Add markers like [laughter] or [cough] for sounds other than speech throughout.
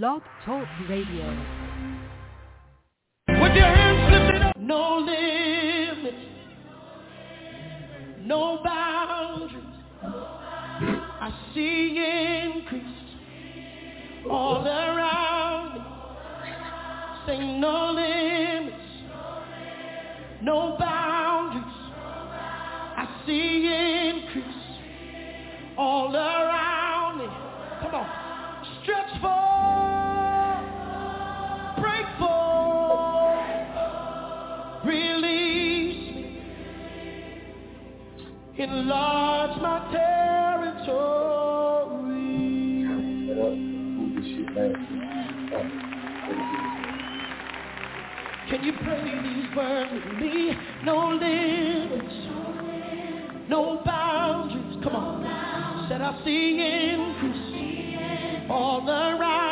Blog Talk Radio. With your hands lifted up, no limits, no boundaries. I see increase all around me. Say no limits, no boundaries. I see increase all around. enlarge my territory. Can you pray these words with me? No limits, no boundaries. Come on. Said I see increase all around.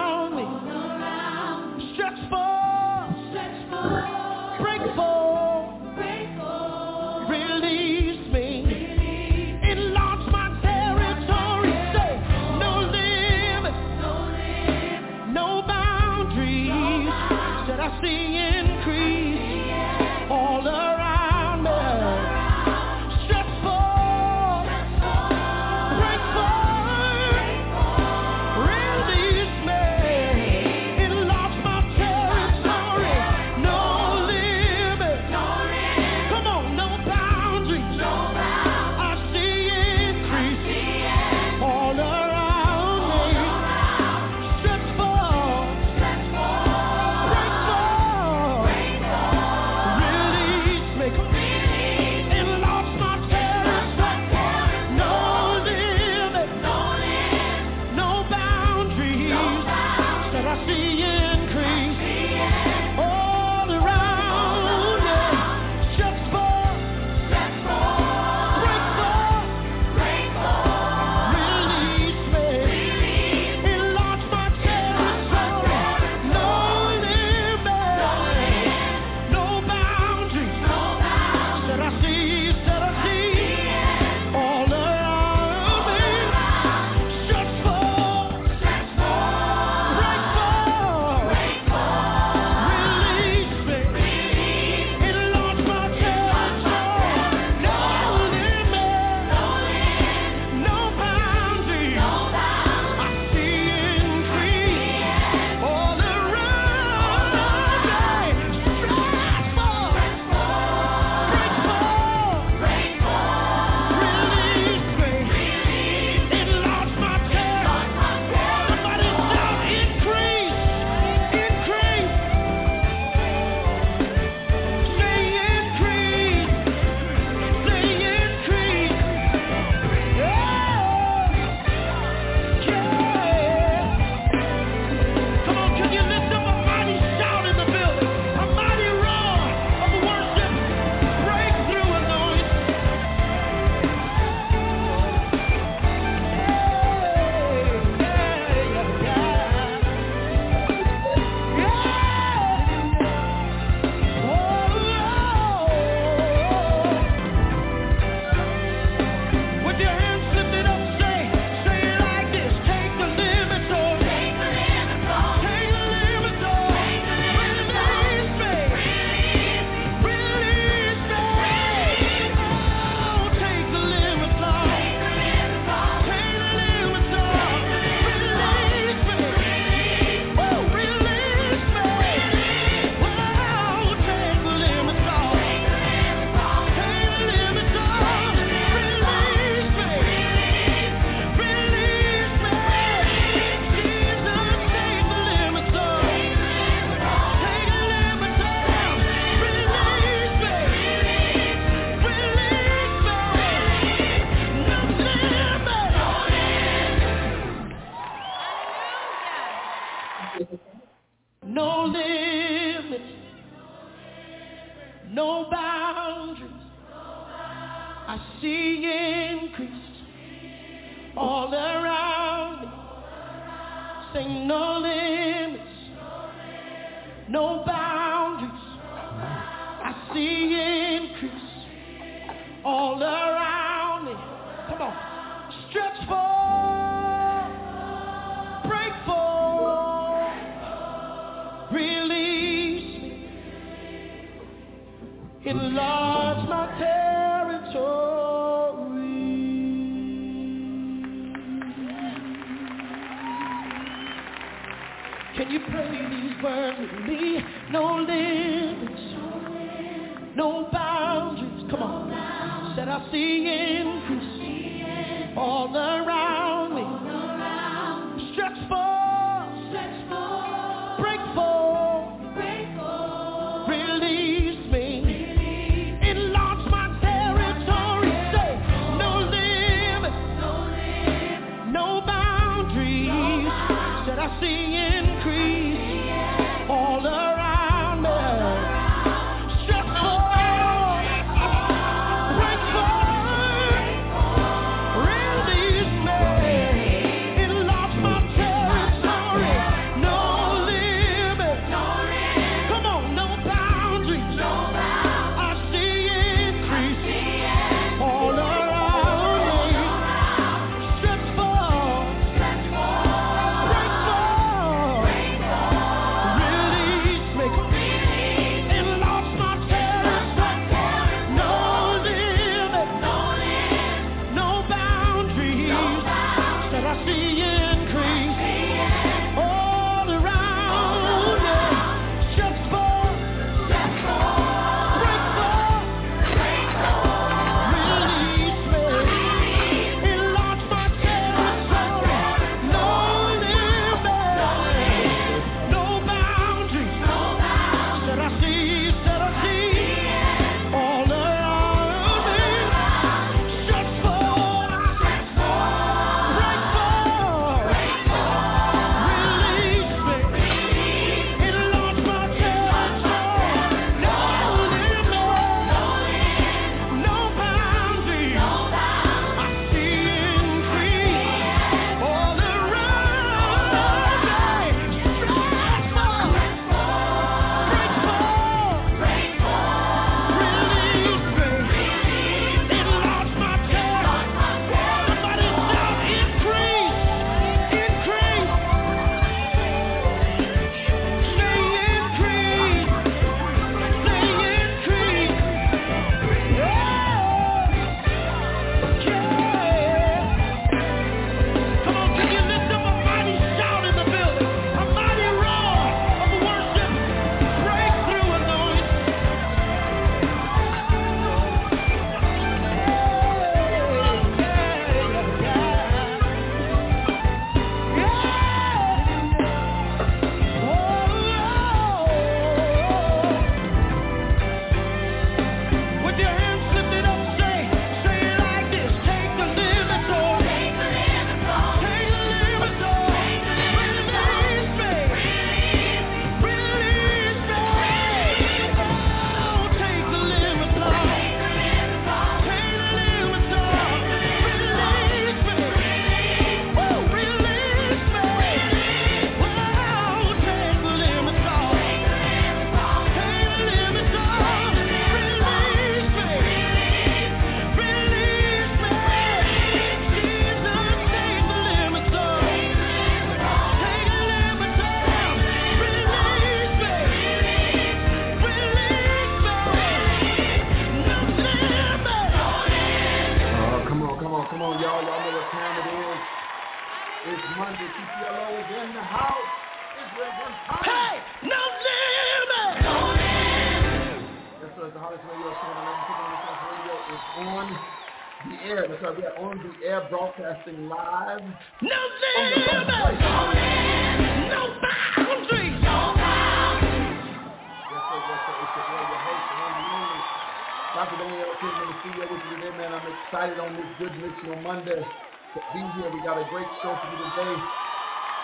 today.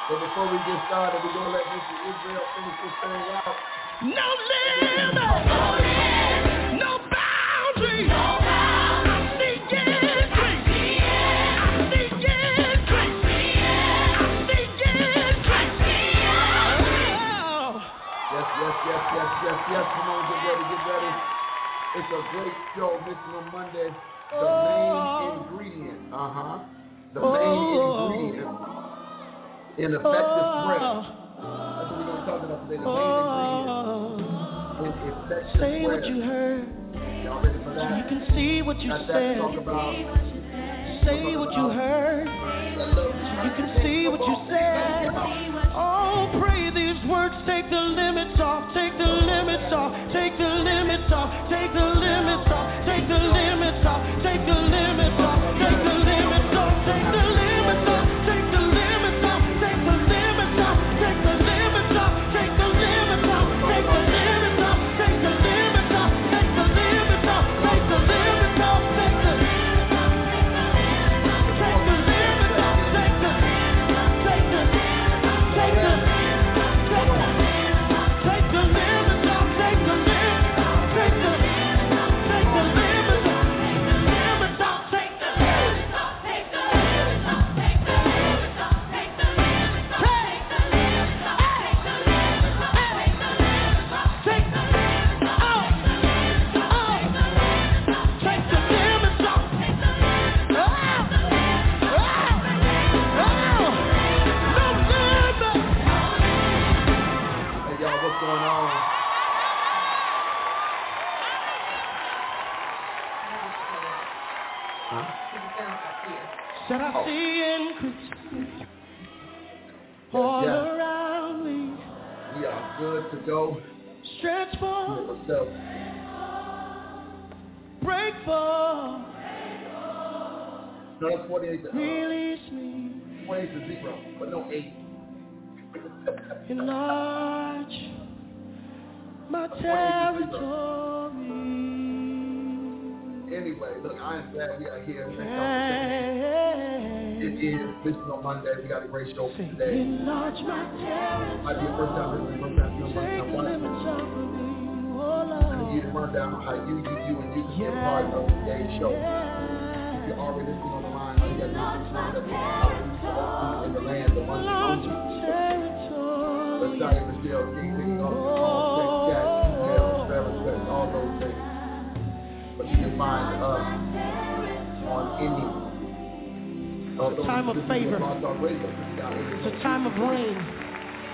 But before we get started, we're going to let Mr. Israel finish this thing out. No limit, no boundary. No yes, yes, yes, yes. Come on, get ready, get ready. It's a great show, Missional Monday. The main oh. ingredient, uh-huh. The main oh. ingredient in effective prayer. Oh. That's what we're going to talk about today. The main oh. in effective Say prayer. what you heard. Y'all ready for that? So you can see what you Not said. Talk about, Say what you heard. You can see what you said. Oh, pray these words. Take the limits off. Take the limits off. Take the limits off. Take the limits off. Take the limits off. Take the limits off. Said I see increase all Yeah. around me. We are good to go. Stretch go. break forth, No, that's 28 to, uh, release me, 28 to 0, but no 8. enlarge [laughs] my territory. Anyway, look, I am glad we are here. Thank y'all for checking in. It is Missional Monday. We got a great show for today. Might be your first time listening, first time viewing, first time the watching. limits off of me, I need you to run down how you, you, you, and you can a part of today's show. If you're already listening on the line, all you got to do is know that we are in the land of unto my Let's territory. try it, Michelle. King, King, all the find us on any of those time of favor. It's a time of rain.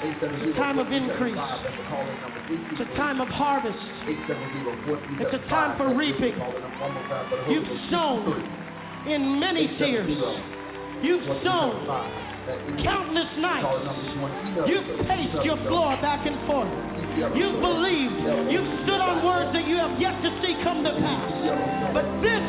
It's a time of increase. It's a time of harvest. It's a time for reaping. You've sown in many tears. You've sown countless nights. You've paced your floor back and forth. You've believed. You've stood on words that you have yet to see come to pass. But this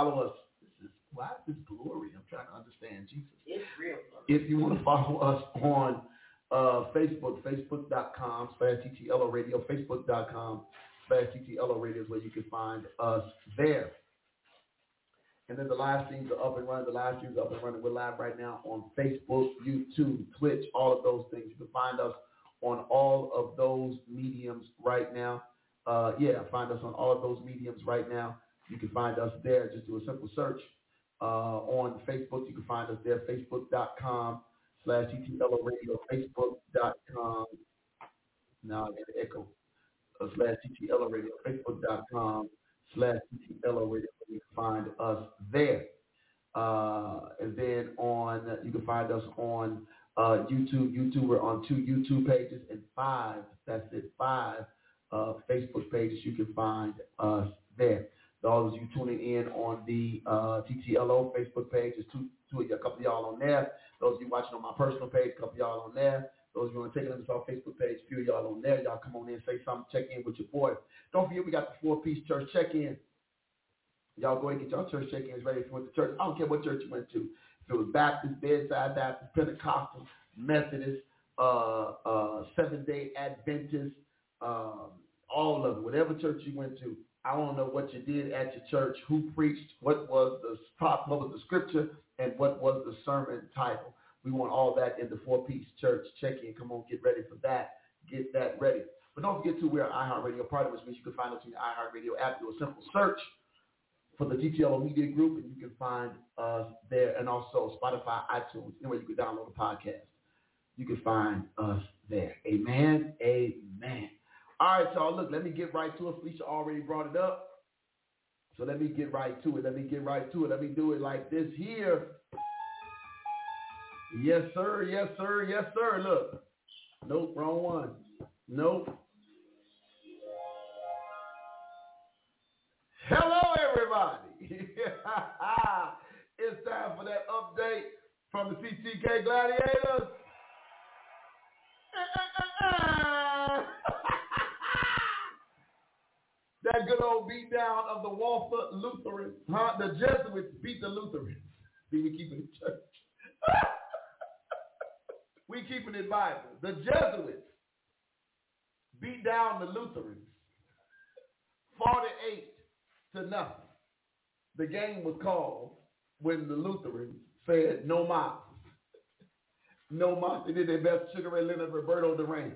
follow us, this is, why is this glory? I'm trying to understand, Jesus. It's real. If you want to follow us on uh, Facebook, facebook.com slash TTLO Radio, facebook.com slash TTLO Radio is where you can find us there. And then the live streams are up and running. The live streams are up and running. We're live right now on Facebook, YouTube, Twitch, all of those things. You can find us on all of those mediums right now. Uh, yeah, find us on all of those mediums right now. You can find us there. Just do a simple search uh, on Facebook. You can find us there, facebook.com slash TTLO Radio, facebook.com. Now I an echo. Uh, slash TTLO Radio, facebook.com slash TTLO Radio. You can find us there. Uh, and then on, you can find us on uh, YouTube. YouTube, we're on two YouTube pages and five, that's it, five uh, Facebook pages. You can find us there. Those of you tuning in on the uh, TTLO Facebook page, there's two, two of you, a couple of y'all on there. Those of you watching on my personal page, a couple of y'all on there. Those of you on Taking Limits Off Facebook page, a few of y'all on there. Y'all come on in, say something, check in with your boy. Don't forget, we got the four-piece church check-in. Y'all go ahead and get y'all church check-ins ready if you went to church. I don't care what church you went to. If it was Baptist, Bedside Baptist, Pentecostal, Methodist, uh, uh, Seventh-day Adventist, um, all of it, whatever church you went to. I want to know what you did at your church, who preached, what was the top, what was the scripture, and what was the sermon title. We want all that in the four-piece church check-in. Come on, get ready for that. Get that ready. But don't forget to we're iHeartRadio part of which means you can find us in the iHeartRadio app. Do a simple search for the TTLO Media Group, and you can find us there, and also Spotify, iTunes, anywhere you can download a podcast. You can find us there. Amen. Amen. All right, y'all. Look, let me get right to it. Felicia already brought it up. So let me get right to it. Let me get right to it. Let me do it like this here. Yes, sir. Yes, sir. Yes, sir. Look. Nope, wrong one. Nope. Hello, everybody. [laughs] it's time for that update from the CTK Gladiators. That good old beat down of the Walther Lutherans. Huh? The Jesuits beat the Lutherans. See, [laughs] we keeping it church. [laughs] we keeping it Bible. The Jesuits beat down the Lutherans 48 to nothing. The game was called when the Lutherans said no mas. [laughs] no mas. They did their best. Sugar Ray Leonard, Roberto Duran.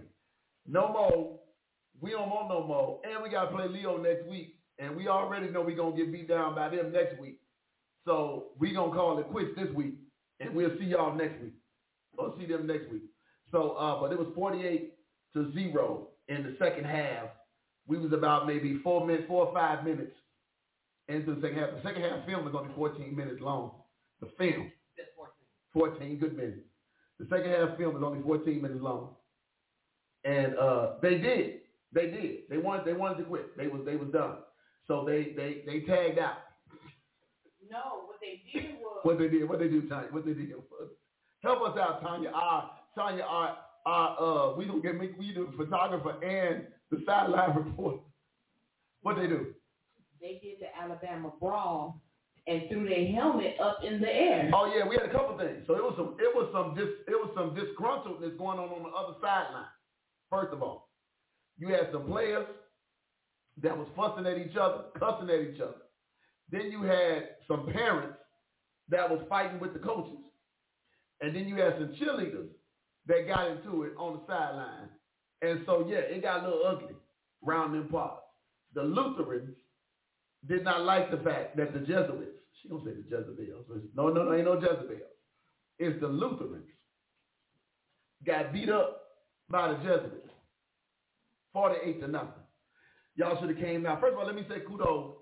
No more. We don't want no more. And we got to play Leo next week. And we already know we're going to get beat down by them next week. So we're going to call it quits this week. And we'll see y'all next week. Or see them next week. So, uh, but it was 48 to 0 in the second half. We was about maybe four minutes, four or five minutes into the second half. The second half film is only 14 minutes long. The film. 14. 14 good minutes. The second half film is only 14 minutes long. And uh, they did. They did. They wanted. They wanted to quit. They was. They was done. So they they they tagged out. No, what they did was. what they did. What they do, Tanya. What they did. Help us out, Tanya. Our Tanya. Our our uh. We don't get me. We the photographer and the sideline [laughs] reporter. What they do? They did the Alabama brawl and threw their helmet up in the air. Oh yeah, we had a couple things. So it was some. It was some. Dis, it was some disgruntledness going on on the other sideline. First of all, you had some players that was fussing at each other, cussing at each other. Then you had some parents that was fighting with the coaches. And then you had some cheerleaders that got into it on the sideline. And so, yeah, it got a little ugly around them parts. The Lutherans did not like the fact that the Jesuits, she don't say the Jezebels. No, no, no, ain't no Jezebels. It's the Lutherans got beat up by the Jesuits. 48 to nothing. Y'all should have came out. First of all, let me say kudos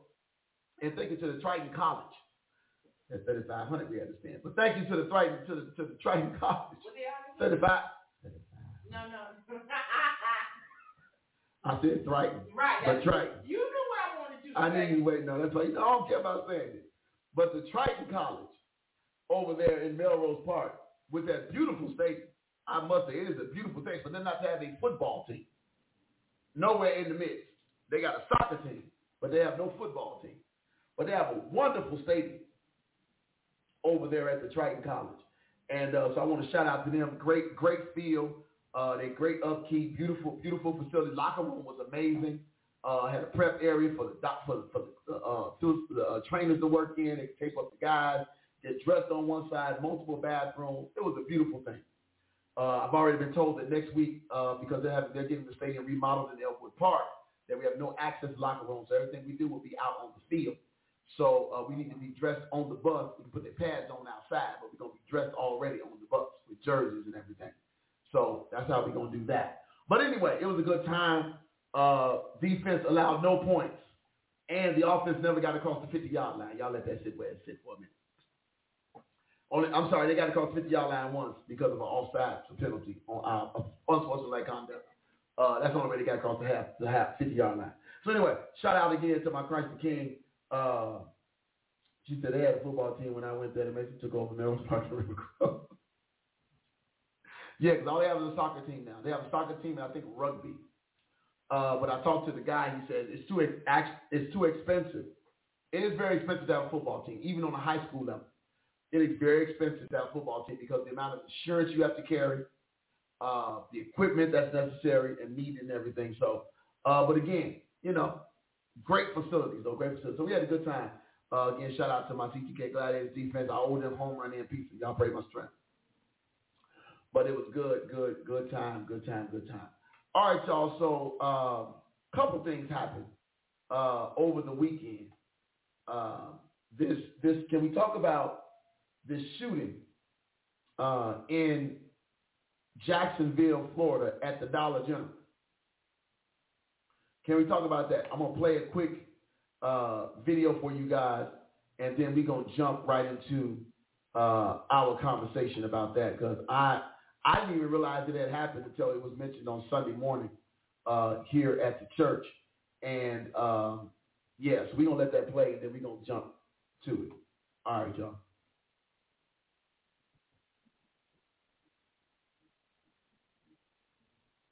and thank you to the Triton College. That's 3,500 we understand. But thank you to the Triton, to the, to the Triton College. 35. No, no. [laughs] I said Triton. Right. But Triton. You knew what I wanted you to I say. knew you wait. No, that's why you know, I don't care about saying it. But the Triton College over there in Melrose Park with that beautiful state, I must say it is a beautiful thing for them not to have a football team nowhere in the midst. They got a soccer team, but they have no football team. But they have a wonderful stadium over there at the Triton College. And uh, so I want to shout out to them. Great, great field. Uh, they great upkeep. Beautiful, beautiful facility. Locker room was amazing. Uh, had a prep area for the doc, for, for the, uh, the uh, trainers to work in. They tape up the guys, get dressed on one side, multiple bathrooms. It was a beautiful thing. Uh, I've already been told that next week, uh, because they're, having, they're getting the stadium remodeled in Elmwood Park, that we have no access locker rooms. So everything we do will be out on the field. So uh, we need to be dressed on the bus. We can put the pads on outside, but we're going to be dressed already on the bus with jerseys and everything. So that's how we're going to do that. But anyway, it was a good time. Uh, defense allowed no points. And the offense never got across the 50-yard line. Y'all let that sit where it sit for a minute. Only, I'm sorry, they got the 50-yard line once because of an offside penalty on uh, unsportsmanlike conduct. Uh, that's the only way they got across the half, the half 50-yard line. So anyway, shout out again to my Christ the King. Uh, she said they had a football team when I went there. They basically took over Melrose [laughs] Park and River Grove. yeah, because all they have is a soccer team now. They have a soccer team and I think rugby. Uh, but I talked to the guy. He said it's too ex- it's too expensive. It is very expensive to have a football team, even on a high school level. It is very expensive to have a football team because the amount of insurance you have to carry, uh, the equipment that's necessary and needed and everything. So, uh, but again, you know, great facilities though, great facilities. So we had a good time. Uh, again, shout out to my CTK Gladiators defense. I owe them home run and pizza. Y'all pray my strength. But it was good, good, good time, good time, good time. All right, y'all. So a uh, couple things happened uh, over the weekend uh, this this can we talk about this shooting uh, in Jacksonville, Florida, at the Dollar General? Can we talk about that? I'm gonna play a quick uh, video for you guys, and then we're gonna jump right into uh, our conversation about that because I I didn't even realize it had happened until it was mentioned on Sunday morning uh, here at the church. And um, yes, yeah, so we're gonna let that play, and then we're gonna jump to it. All right, y'all.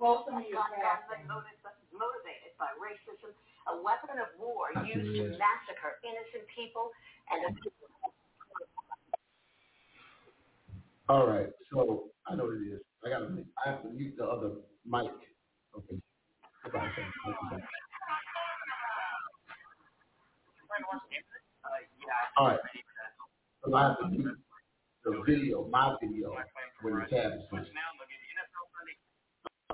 Welcome you motivated by racism, a weapon of war used to massacre innocent people and all right, so I know what it is. I gotta I have to mute the other mic. Okay. All right. So I have to mute the video, my video, when the tab is switched.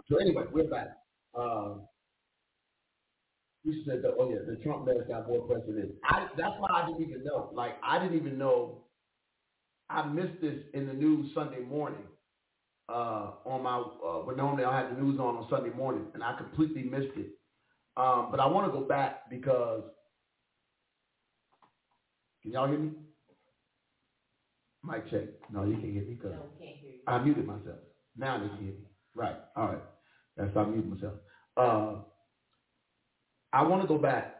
So anyway, we're back. Um, you said that, oh yeah, the Trump man got more than. I, that's why I didn't even know. Like, I didn't even know. I missed this in the news Sunday morning. Uh, on my, uh, when normally I had the news on on Sunday morning, and I completely missed it. Um, but I want to go back because, can y'all hear me? Mic check. No, you can't hear me because no, I muted myself. Now they can hear me. Right. All right. That's how I mute myself. Uh, I want to go back.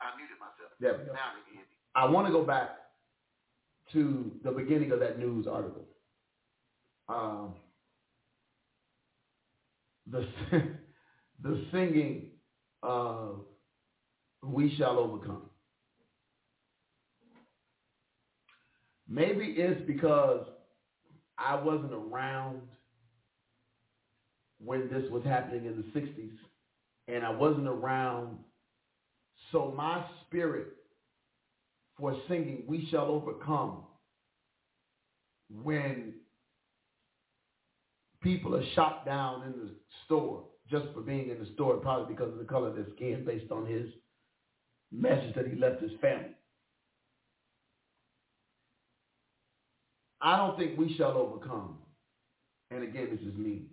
I muted myself. There we go. Now they can hear me. I want to go back to the beginning of that news article. Um, the [laughs] the singing of "We Shall Overcome." Maybe it's because I wasn't around when this was happening in the 60s and I wasn't around. So my spirit for singing We Shall Overcome when people are shot down in the store just for being in the store, probably because of the color of their skin based on his message that he left his family. I don't think we shall overcome. And again, this is me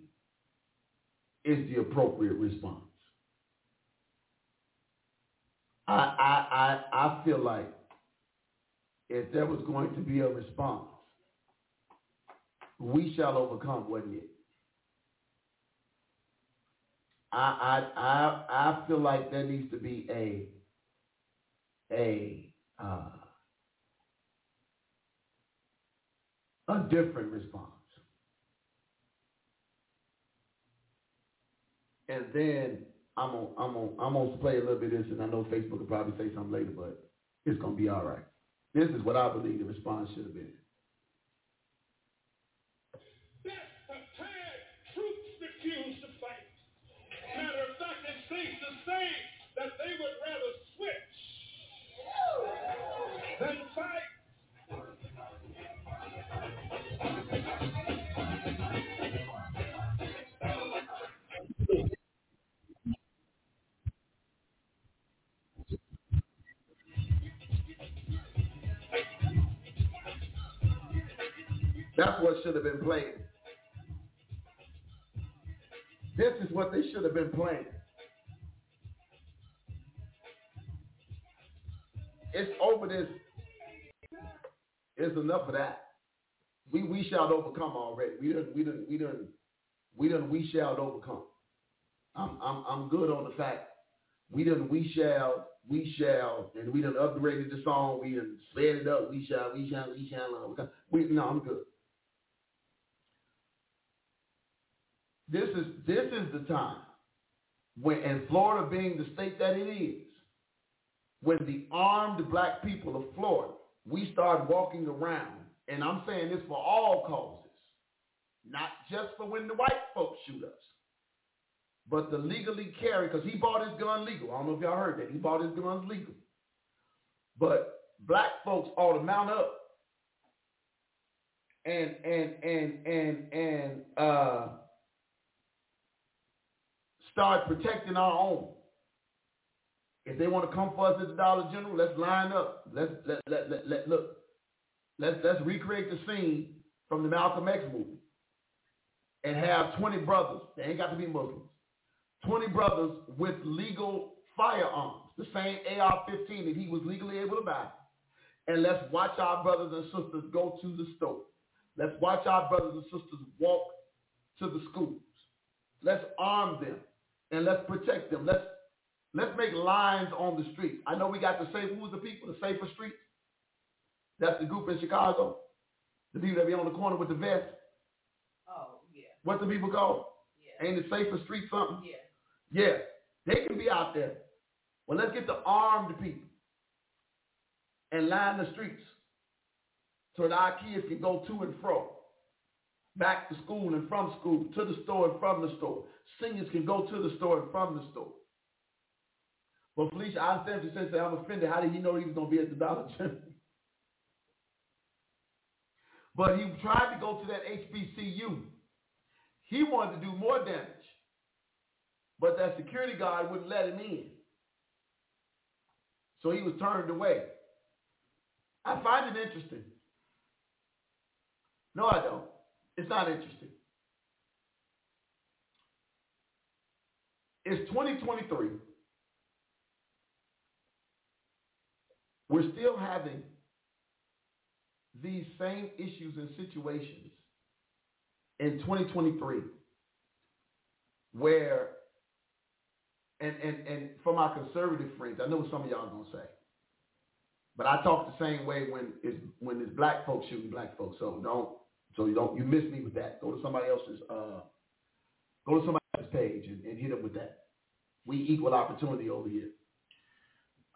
is the appropriate response. I, I, I, I feel like if there was going to be a response, we shall overcome, wasn't it? I, I, I, I feel like there needs to be a, a, uh, a different response. And then I'm gonna I'm gonna I'm gonna play a little bit of this, and I know Facebook will probably say something later, but it's gonna be all right. This is what I believe the response should have been. That's what should have been playing. This is what they should have been playing. It's over this. It's enough of that. We we shall overcome already. We done we done we done we done we shall overcome. I'm I'm I'm good on the fact we done we shall we shall and we done upgraded the song. We done sped it up. We shall we shall we shall. We no, I'm good. This is this is the time when and Florida being the state that it is, when the armed black people of Florida, we start walking around, and I'm saying this for all causes, not just for when the white folks shoot us, but the legally carry, because he bought his gun legal. I don't know if y'all heard that. He bought his guns legal. But black folks ought to mount up and and and and and uh start protecting our own. If they want to come for us at the Dollar General, let's line up. Let's let let let, let look. Let's let's recreate the scene from the Malcolm X movie and have 20 brothers. They ain't got to be Muslims. 20 brothers with legal firearms, the same AR-15 that he was legally able to buy. And let's watch our brothers and sisters go to the store. Let's watch our brothers and sisters walk to the schools. Let's arm them and let's protect them. Let's let's make lines on the street. I know we got the safe. Who's the people? The safer streets. That's the group in Chicago. The people that be on the corner with the vest. Oh yeah. What the people called? Yeah. Ain't it safer street something? Yeah. Yeah. They can be out there. Well, let's get the armed people and line the streets so that our kids can go to and fro back to school and from school, to the store and from the store. Seniors can go to the store and from the store. But Felicia, I understand you said, I'm offended. How did he know he was going to be at the Dollar [laughs] General? but he tried to go to that HBCU. He wanted to do more damage. But that security guard wouldn't let him in. So he was turned away. I find it interesting. No, I don't. It's not interesting. It's 2023. We're still having these same issues and situations in 2023 where and, and, and for my conservative friends, I know what some of y'all are gonna say. But I talk the same way when it's when it's black folks shooting black folks. So don't so you don't you miss me with that. Go to somebody else's uh, go to somebody else's page and, and hit them with that. We equal opportunity over here.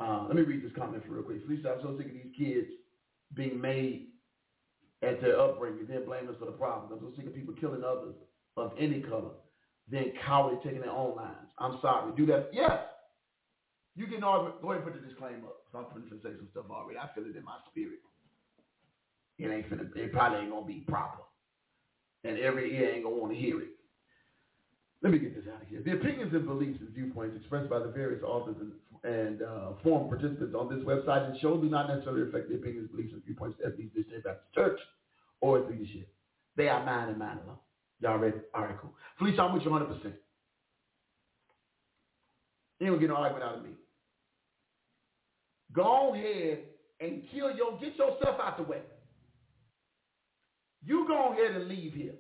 Uh, let me read this comment for real quick. Felicia, I'm so sick of these kids being made at their upbringing, then blame us for the problems. I'm so sick of people killing others of any color, then cowardly taking their own lives. I'm sorry. Do that. Yes. You can go ahead and put the disclaimer up. I'm going to say some stuff already. I feel it in my spirit. It ain't finna, it probably ain't gonna be proper. And every ear ain't gonna want to hear it. Let me get this out of here. The opinions and beliefs and viewpoints expressed by the various authors and, and uh, forum participants on this website and show do not necessarily reflect the opinions, beliefs, and viewpoints of the State Baptist Church or its leadership. They are mine and mine alone. Y'all ready? All right, cool. Felicia, I'm with you 100%. You don't get no argument out of me. Go ahead and kill your, get yourself out the way. You go ahead and leave here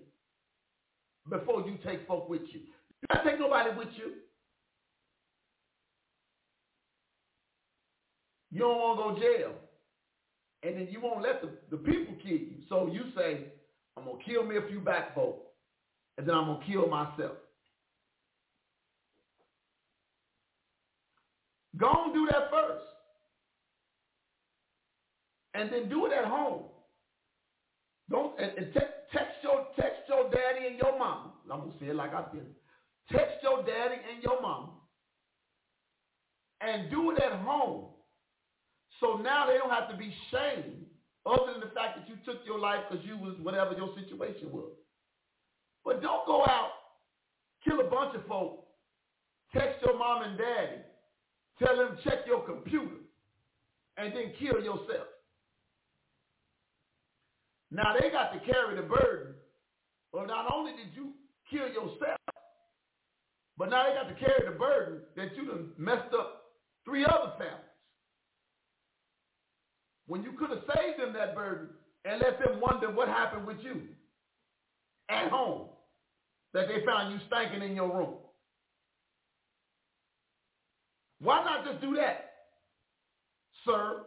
before you take folk with you. You not take nobody with you. You don't want to go jail. And then you won't let the, the people kill you. So you say, I'm going to kill me a few back folk. And then I'm going to kill myself. Go and do that first. And then do it at home. Don't and, and te- text your text your daddy and your mama. I'm gonna say it like I feel it. Text your daddy and your mama, and do it at home. So now they don't have to be shamed, other than the fact that you took your life because you was whatever your situation was. But don't go out, kill a bunch of folk, text your mom and daddy, tell them check your computer, and then kill yourself. Now they got to carry the burden. Well, not only did you kill yourself, but now they got to carry the burden that you done messed up three other families. When you could have saved them that burden and let them wonder what happened with you at home, that they found you stinking in your room. Why not just do that, sir?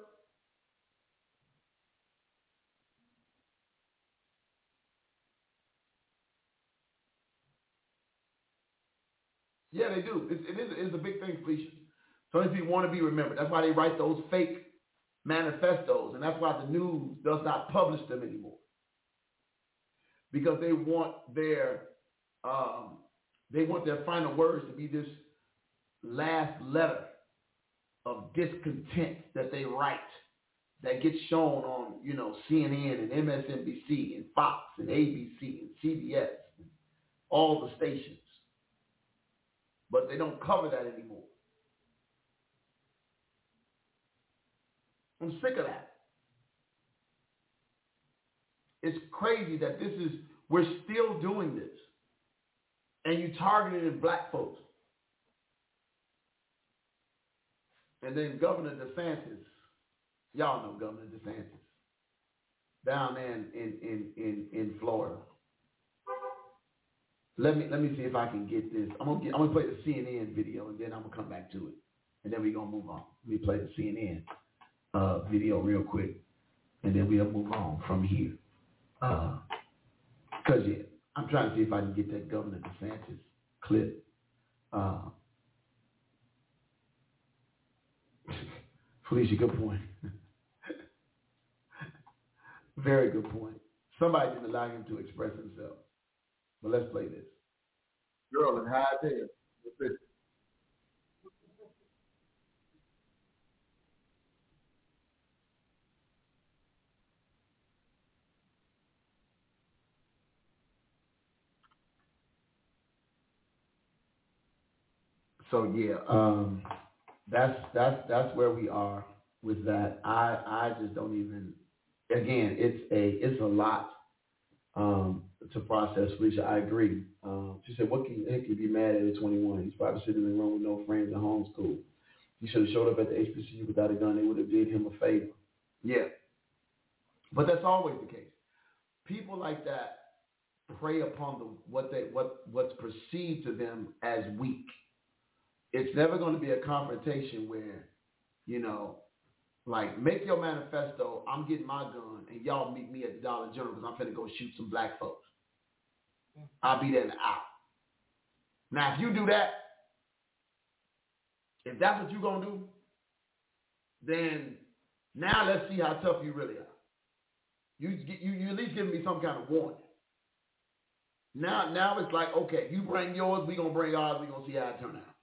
Yeah, they do. It, it is it's a big thing, Felicia. So many people want to be remembered. That's why they write those fake manifestos, and that's why the news does not publish them anymore. Because they want their um, they want their final words to be this last letter of discontent that they write that gets shown on, you know, CNN and MSNBC and Fox and ABC and CBS and all the stations. But they don't cover that anymore. I'm sick of that. It's crazy that this is, we're still doing this. And you targeted black folks. And then Governor DeSantis, y'all know Governor DeSantis, down in, in, in, in Florida. Let me let me see if I can get this. I'm gonna get, I'm gonna play the CNN video and then I'm gonna come back to it, and then we're gonna move on. Let me play the CNN uh, video real quick, and then we'll move on from here. Uh, Cause yeah, I'm trying to see if I can get that Governor DeSantis clip. Uh, [laughs] Felicia, good point. [laughs] Very good point. Somebody didn't allow him to express himself. But let's play this. Girl in high tail. So yeah, um, that's that's that's where we are with that. I I just don't even. Again, it's a it's a lot um, to process, which I agree. Um, she said, "What can heck you be mad at at 21? He's probably sitting in the room with no friends at homeschool. He should have showed up at the HBCU without a gun. They would have did him a favor." Yeah, but that's always the case. People like that prey upon the what they what what's perceived to them as weak it's never going to be a confrontation where, you know, like make your manifesto. I'm getting my gun, and y'all meet me at the Dollar General because I'm finna go shoot some black folks. I'll be there in an hour. Now, if you do that, if that's what you're gonna do, then now let's see how tough you really are. You you you at least giving me some kind of warning. Now now it's like okay, you bring yours, we gonna bring ours, we gonna see how it turn out.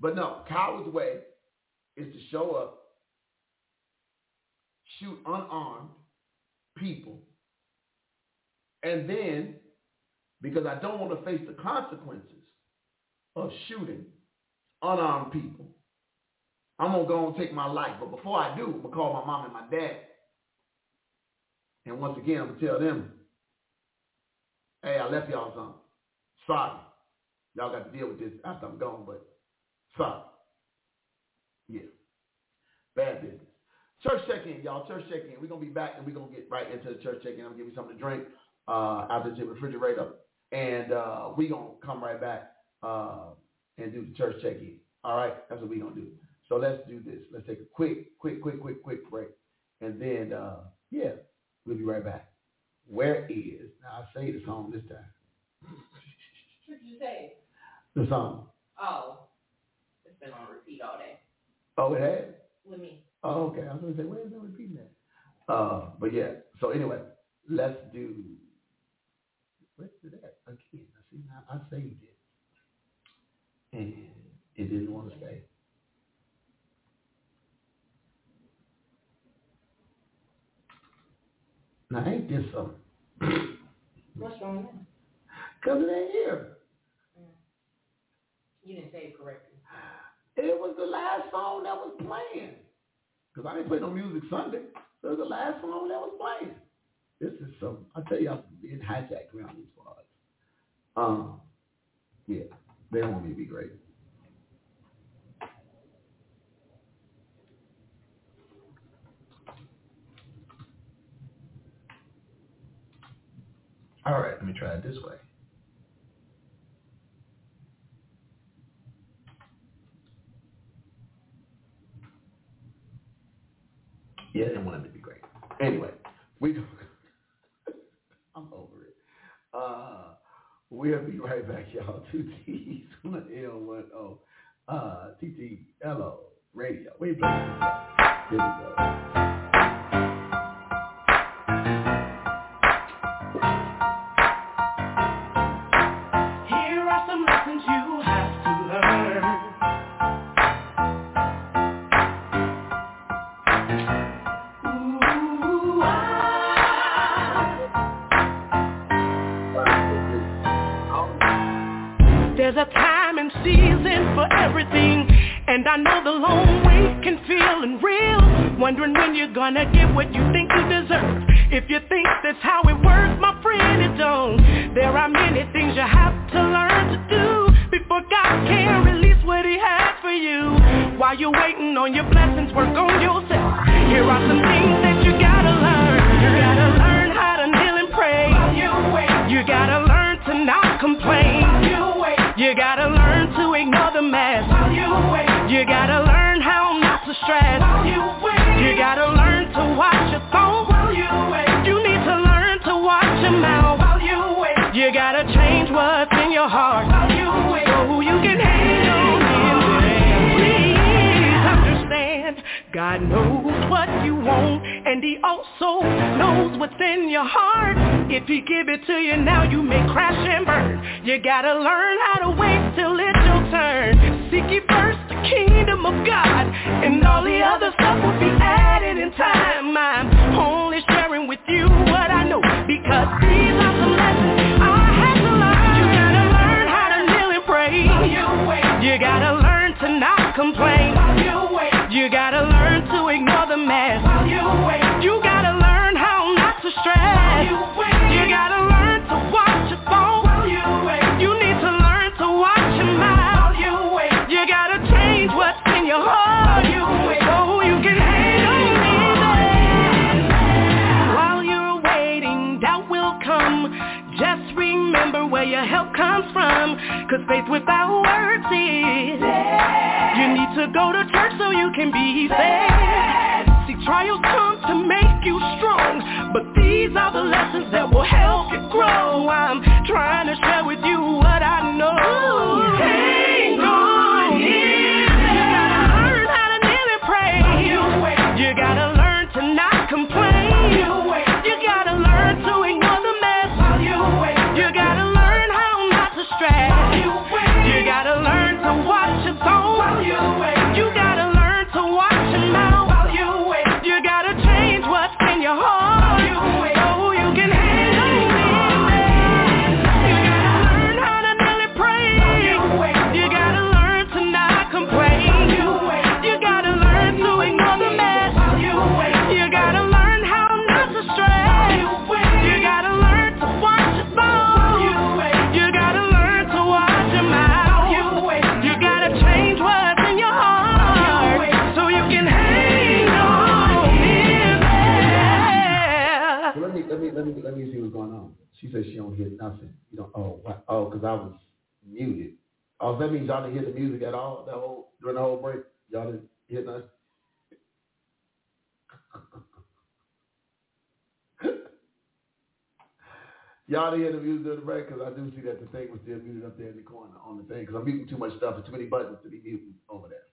But no, coward's way is to show up, shoot unarmed people, and then, because I don't want to face the consequences of shooting unarmed people, I'm going to go and take my life. But before I do, I'm going to call my mom and my dad. And once again, I'm going to tell them, hey, I left y'all something. Sorry. Y'all got to deal with this after I'm gone, but Sorry. Yeah. Bad business. Church check-in, y'all. Church check-in. We're going to be back and we're going to get right into the church check-in. I'm going to give you something to drink uh, out of the refrigerator. And uh, we're going to come right back uh, and do the church check-in. All right? That's what we're going to do. So let's do this. Let's take a quick, quick, quick, quick, quick break. And then, uh, yeah, we'll be right back. Where is, now I say the song this time. What did you say? The song. Oh it's been on repeat all day. Oh, it has? With me. Oh, okay. I was going to say, where is it repeating that? Uh, but yeah. So anyway, let's do, let's do that again. I see now I saved it. And it didn't want to stay. Now ain't this something? What's wrong with Because it ain't here. You didn't say it correctly. It was the last song that was playing. Because I didn't play no music Sunday. So it was the last song that was playing. This is some, I'll tell y'all, it hijacked around these laws. Um, yeah, they want me to be great. All right, let me try it this way. Yeah, they want him to be great. Anyway, we uh, we'll be right back, y'all. Two T's, one L, one O. Uh, TTLO Radio. We play Here we go. You're gonna get what don't hear nothing. You don't. Oh, what? oh, because I was muted. Oh, that means y'all didn't hear the music at all. That whole during the whole break, y'all didn't hear nothing. [laughs] Y'all didn't hear the music during the break because I do see that the thing was still muted up there in the corner on the thing because I'm muting too much stuff and too many buttons to be muting over there.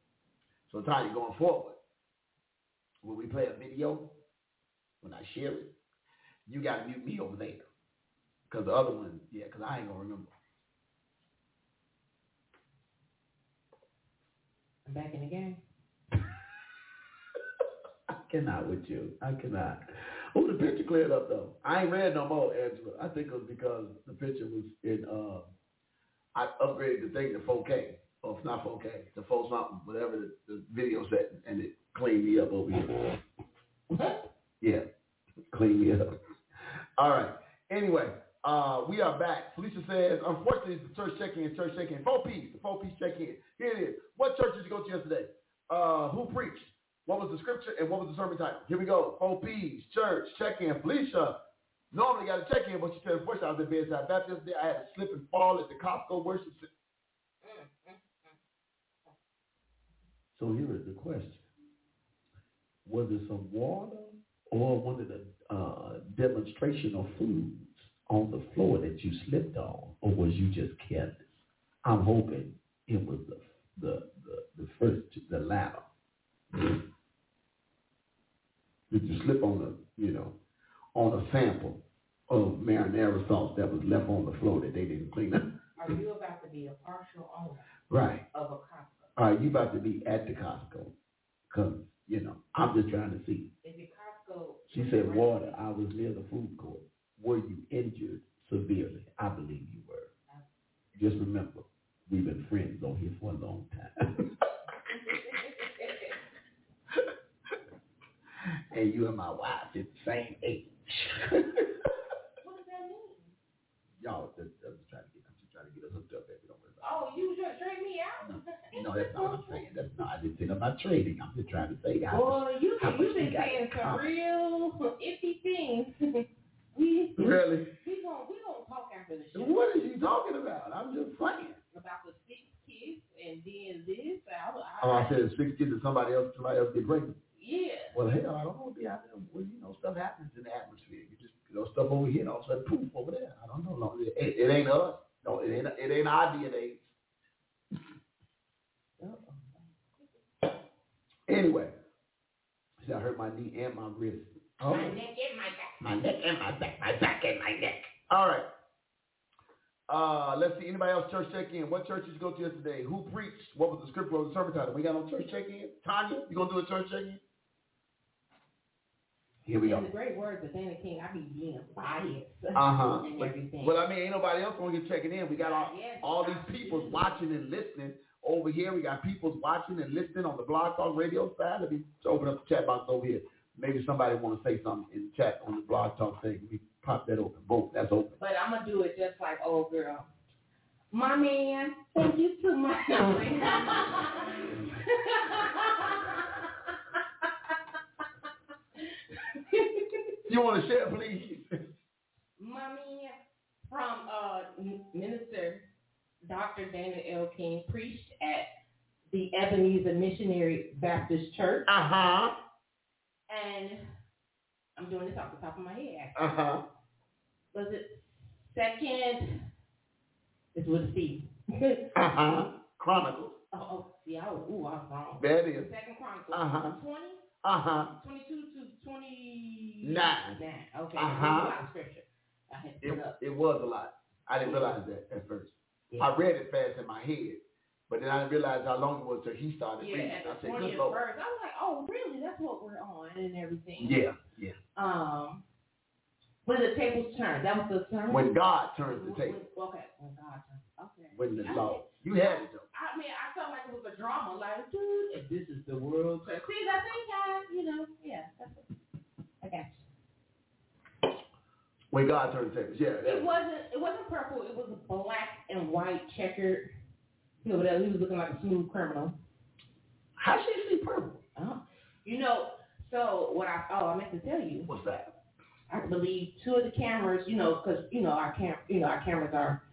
So Tanya, going forward, when we play a video, when I share it, you got to mute me over there. Because the other one, yeah, because I ain't going to remember. I'm back in the game. [laughs] I cannot with you. I cannot. Oh, the picture cleared up though. I ain't read no more, Angela. I think it was because the picture was in. Uh, I upgraded the thing to 4K. Or if not 4K, to 4 something, whatever the, the video set, and it cleaned me up over here. yeah, cleaned me up. All right. Anyway, uh, we are back. Felicia says, unfortunately, it's the church check-in, church check-in. Four P's, the four P's check-in. Here it is. What church did you go to yesterday? Uh, who preached? What was the scripture and what was the sermon title? Here we go. Four P's, church, check-in. Felicia normally got a check-in, but she said, unfortunately, I was at Bedside Baptist. I had to slip and fall at the Costco worship. So here is the question. was it some water or one of the uh, of foods on the floor that you slipped on, or was you just careless? I'm hoping it was the the the, the first, the latter. Did you slip on the, you know, on a sample of marinara sauce that was left on the floor that they didn't clean up? Are you about to be a partial owner Right. of a Costco? Are you about to be at the Costco? Cause you know, I'm just trying to see. If your Costco, She said water. I was near the food court. Were you injured severely? I believe you were. Just remember, we've been friends on here for a long time. [laughs] and you and my wife is the same age. what does that mean? Y'all, just, I'm just trying to get, I'm just trying to get us hooked up, baby. Don't worry about Oh, you to trade me out? it. No, that's not what I'm saying. That's not. I didn't say I'm not trading. I'm just trying to say how Boy, you how you been saying some real iffy things. [laughs] we Really? we gonna we gonna talk after the show What are you talking about? I'm just playing. about the six kids and then this. I, I, Oh, I said six kids and somebody else, somebody else get pregnant. yeah. Well, hell, I don't want to Be out there. Well, you know, stuff happens in the atmosphere. You just, you know, stuff over here, and all of a sudden, poof, over there. I don't know. No, it, it ain't us. No, it ain't. It ain't our DNA. [laughs] anyway, see, I hurt my knee and my wrist. Oh, My neck and my back. my neck and my back, my back and my neck. All right. Uh, let's see. Anybody else church check in? What church did you go to yesterday? Who preached? What was the script? What was the sermon title? We got no church check in. Tanya, you gonna do a church check in? Here we go. the great words of Dana King, I be being biased [laughs] Uh huh. and everything. Well, I mean, ain't nobody else gonna get checking in. We got all, Yes, all these people watching and listening over here. We got people watching and listening on the Blog Talk Radio side. Let me open up the chat box over here. Maybe somebody want to say something in the chat on the Blog Talk thing. We pop that open. Boom, that's open. But I'm gonna do it just like old girl. My man, thank you so much. [laughs] You want to share, please? My man from uh, Minister Dr. Dana L. King preached at the Ebenezer Missionary Baptist Church, Uh huh. And I'm doing this off the top of my head. Uh huh. Was it second? It's with a C. [laughs] Uh huh. Chronicles. Oh, oh, see, I was, ooh, I was wrong. That is. Second Chronicles, Uh-huh. 20, Uh huh. 22 to 29. Nine. Okay, lot of scripture. I had to It, it was a lot. I didn't realize that at first. Yeah. I read it fast in my head, but then I didn't realize how long it was till he started Yeah, reading. I said, good 20th Lord. verse, I was like, oh, really? That's what we're on and everything. Yeah, yeah. Um, when the tables turned, that was the turn. When God turns the table, when- Okay, when God turns. Okay. when the law, you had it though. I mean, I felt like it was a drama, like, dude, if this is the world. See, that thing guys, you know, yeah, that's it. I got you. When God turned the tables, yeah. It wasn't. It wasn't purple. It was black and white checkered. You know, that he was looking like a smooth criminal. how she see purple? Oh, you know. So what I oh I meant to tell you. What's that? I believe two of the cameras. You know, because you know our cam. You know our cameras are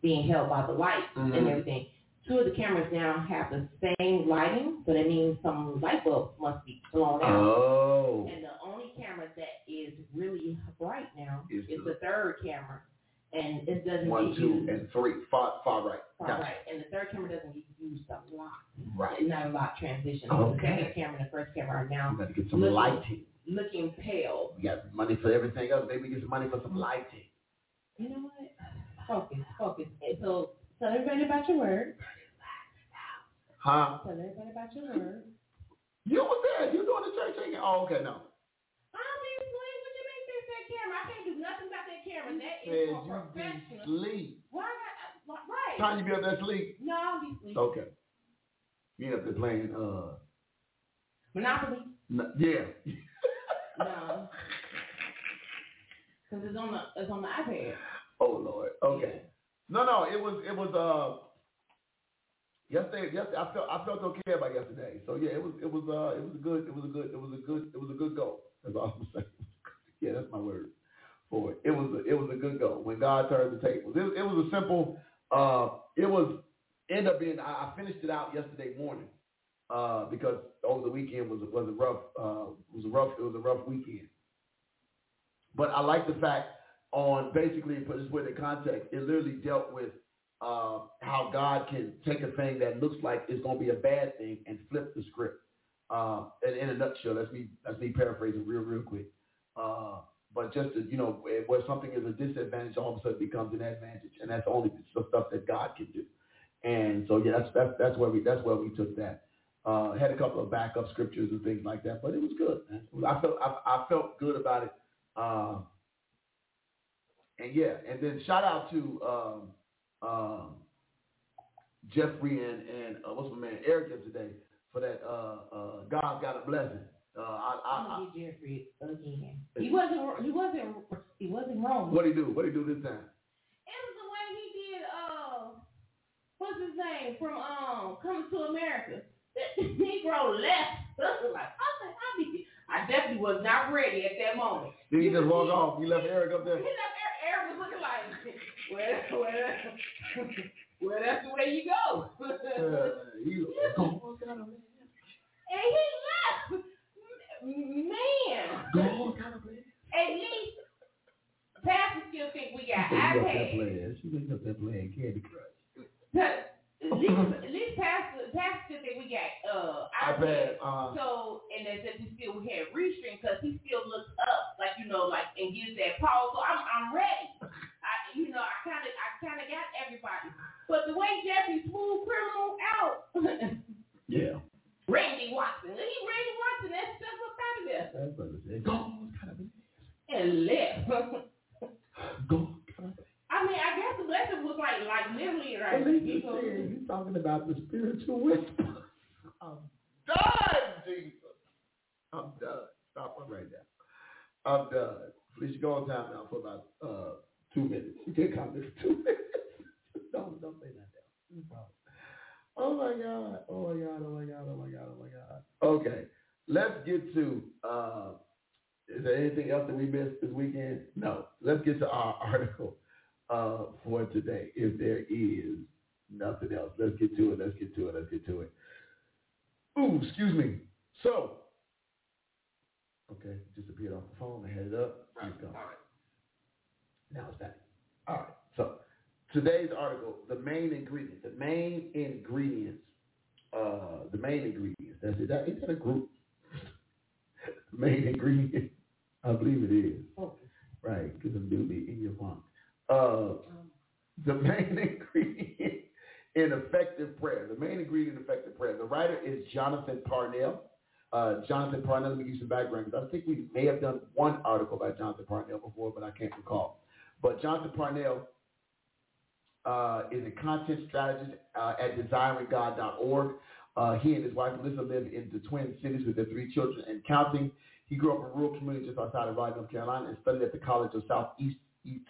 being held by the lights and Mhm. everything. Two of the cameras now have the same lighting, so that means some light bulbs must be blown out. Oh, And the only camera that is really bright now Is is, the- the third camera, and it doesn't one, two, used. and three, far, far right. far Gotcha. right, and the third camera doesn't get used a lot. Right. Not a lot transition. Okay. The second camera and the first camera are We now got to get some Listen. lighting. looking pale. We got money for everything else. Maybe get some money for some lighting. You know what? Focus, focus. And so tell everybody about your word. Huh? Tell everybody about your word. You was there. You doing the church thing? Oh, okay, no. Obviously, what you mean fix that camera? I can't do about that. That Said is you be sleep. Why not? Right. Time you be up there sleep. No, I'll be sleeping. Okay. You up there playing, uh, Monopoly? n- yeah. [laughs] No. Because it's on the it's on the iPad. Oh Lord. Okay. No, no, it was it was uh yesterday yesterday I felt I felt okay about yesterday. So yeah, it was it was uh it was a good it was a good it was a good it was a good go. That's all I'm [laughs] saying. yeah, that's my word for it. It was a, it was a good go when God turned the tables. It, it was a simple uh it was end up being I, I finished it out yesterday morning uh, because over the weekend was was a rough uh, was a rough it was a rough weekend. But I like the fact on basically put this with the context, it literally dealt with uh, how God can take a thing that looks like it's going to be a bad thing and flip the script. Uh, in, in, a nutshell, that's me that's me paraphrasing real real quick. Uh, but just to, you know, where something is a disadvantage, all of a sudden becomes an advantage, and that's only the stuff that God can do. And so yeah, that's that's that's where we that's where we took that. Uh, had a couple of backup scriptures and things like that, but it was good. Man. I felt I, I felt good about it. Uh, and yeah, and then shout out to um, um, Jeffrey and and uh, what's my man Eric yesterday for that. Uh, uh, God's got a blessing. Uh, I, I, I, get Jeffrey again. He wasn't. He wasn't. He wasn't wrong. What he do? What he do this time? It was the way he did. Uh, what's his name from um Coming to America? [laughs] Negro left. like I said, I be. I definitely was not ready at that moment. Did he just walk off? He left Eric up there. He left Eric. Eric was looking like, well, [laughs] well, well, that's the way you go. [laughs] uh, he, and he left man. God kind of At least Pastor still think we got iPads. She wakes up there playing Candy Crush. At least, at least Pastor, Pastor still think we got uh iPads. Uh, so, and as if we still had restream because he still looks up, like you know, like and gives that pause. So I'm I'm ready. [laughs] I you know I kind of I kind of got everybody, but the way Jeffrey smooth criminal out. [laughs] yeah. Randy Watson. He Randy Watson. That's stuff up out of there. That's what it said. God kind of and left. God I mean, I guess the blessing was like, like literally right. You saying, you talking about the spiritual wisdom. I'm done, Jesus. I'm done. Stop it right now. I'm done. Please go on time now for about uh, two minutes. You can't come this two [laughs] minutes. don't don't say that now. Oh my God. Oh my God. Oh my God. Oh my God. Oh my God. Okay. Let's get to uh is there anything else that we missed this weekend? No. Let's get to our [laughs] article uh for today. If there is nothing else. Let's get to it. Let's get to it. Let's get to it. Ooh, excuse me. So Okay, just appeared off the phone. I had it up. Right. All right. Now it's back. All right. So today's article, the main ingredient, the main ingredients, uh, the main ingredients. That's it. That, is that a group? [laughs] main ingredient. I believe it is. Okay. Right, because I'm newly in your funk. Uh, the [laughs] main ingredient in effective prayer. The main ingredient in effective prayer. The writer is Jonathan Parnell. Uh, Jonathan Parnell, let me give you some background because I think we may have done one article by Jonathan Parnell before, but I can't recall. But Jonathan Parnell uh, is a content strategist uh, at desiringgod.org. Uh, he and his wife Melissa live in the Twin Cities with their three children and counting. He grew up in a rural community just outside of Raleigh, North Carolina, and studied at the College of Southeast,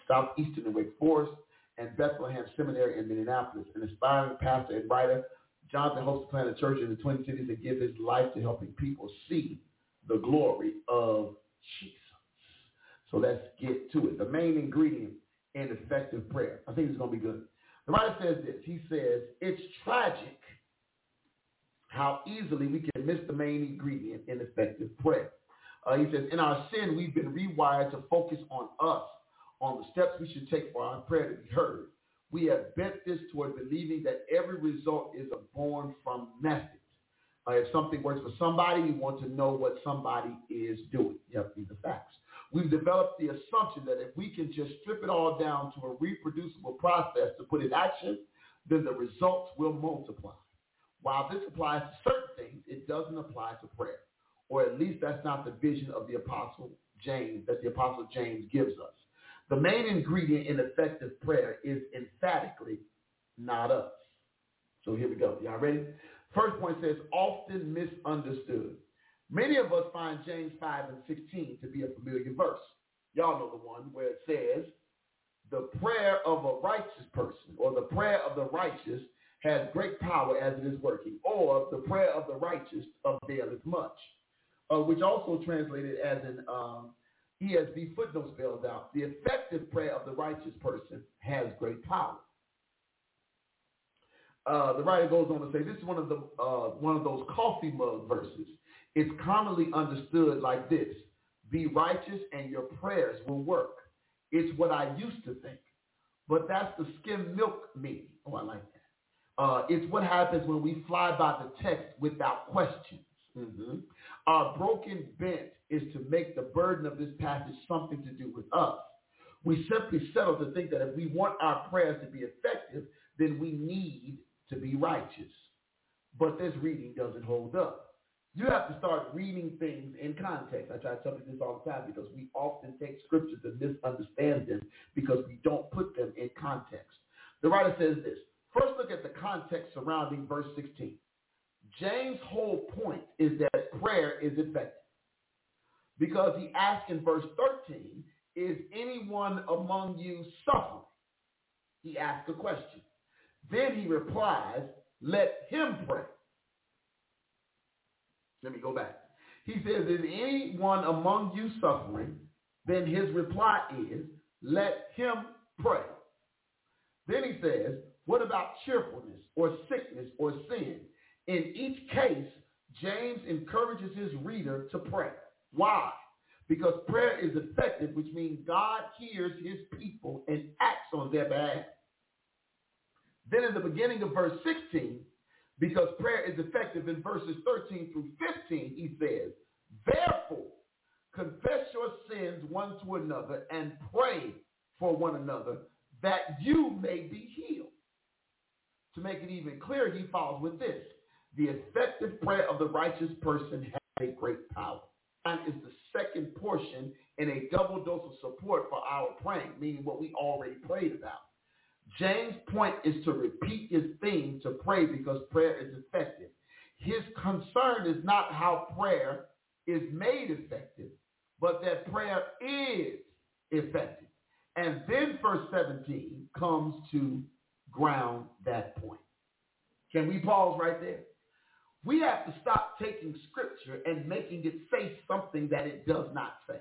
Southeastern in Wake Forest and Bethlehem Seminary in Minneapolis. An aspiring pastor and writer, Jonathan hopes to plant a church in the Twin Cities and give his life to helping people see the glory of Jesus. So let's get to it. The main ingredient in effective prayer. I think it's going to be good. The writer says this. He says, it's tragic how easily we can miss the main ingredient in effective prayer. Uh, he says, in our sin, we've been rewired to focus on us, on the steps we should take for our prayer to be heard. We have bent this toward believing that every result is a born from message. Uh, if something works for somebody, we want to know what somebody is doing. You have to be the facts. We've developed the assumption that if we can just strip it all down to a reproducible process to put in action, then the results will multiply. While this applies to certain things, it doesn't apply to prayer. Or at least that's not the vision of the apostle James, that the apostle James gives us. The main ingredient in effective prayer is emphatically not us. So here we go. Y'all ready? First point says often misunderstood. Many of us find James 5 and 16 to be a familiar verse. Y'all know the one where it says, the prayer of a righteous person or the prayer of the righteous has great power as it is working, or the prayer of the righteous availeth much, uh, which also translated as an um, ESV footnote spells out, the effective prayer of the righteous person has great power. uh, the writer goes on to say this is one of the uh, one of those coffee mug verses. It's commonly understood like this: Be righteous, and your prayers will work. It's what I used to think, but that's the skim milk me. Oh, I like. Uh, it's what happens when we fly by the text without questions. Mm-hmm. Our broken bent is to make the burden of this passage something to do with us. We simply settle to think that if we want our prayers to be effective, then we need to be righteous. But this reading doesn't hold up. You have to start reading things in context. I try to tell you this all the time because we often take scriptures and misunderstand them because we don't put them in context. The writer says this. First look at the context surrounding verse 16. James' whole point is that prayer is effective. Because he asks in verse 13, is anyone among you suffering? He asks a question. Then he replies, let him pray. Let me go back. He says, is anyone among you suffering? Then his reply is, let him pray. Then he says, what about cheerfulness or sickness or sin? In each case, James encourages his reader to pray. Why? Because prayer is effective, which means God hears his people and acts on their behalf. Then in the beginning of verse 16, because prayer is effective in verses 13 through 15, he says, Therefore, confess your sins one to another and pray for one another that you may be healed. To make it even clearer, he follows with this. The effective prayer of the righteous person has a great power. And is the second portion in a double dose of support for our praying, meaning what we already prayed about. James' point is to repeat his theme to pray because prayer is effective. His concern is not how prayer is made effective, but that prayer is effective. And then verse 17 comes to ground that point. Can we pause right there? We have to stop taking scripture and making it say something that it does not say.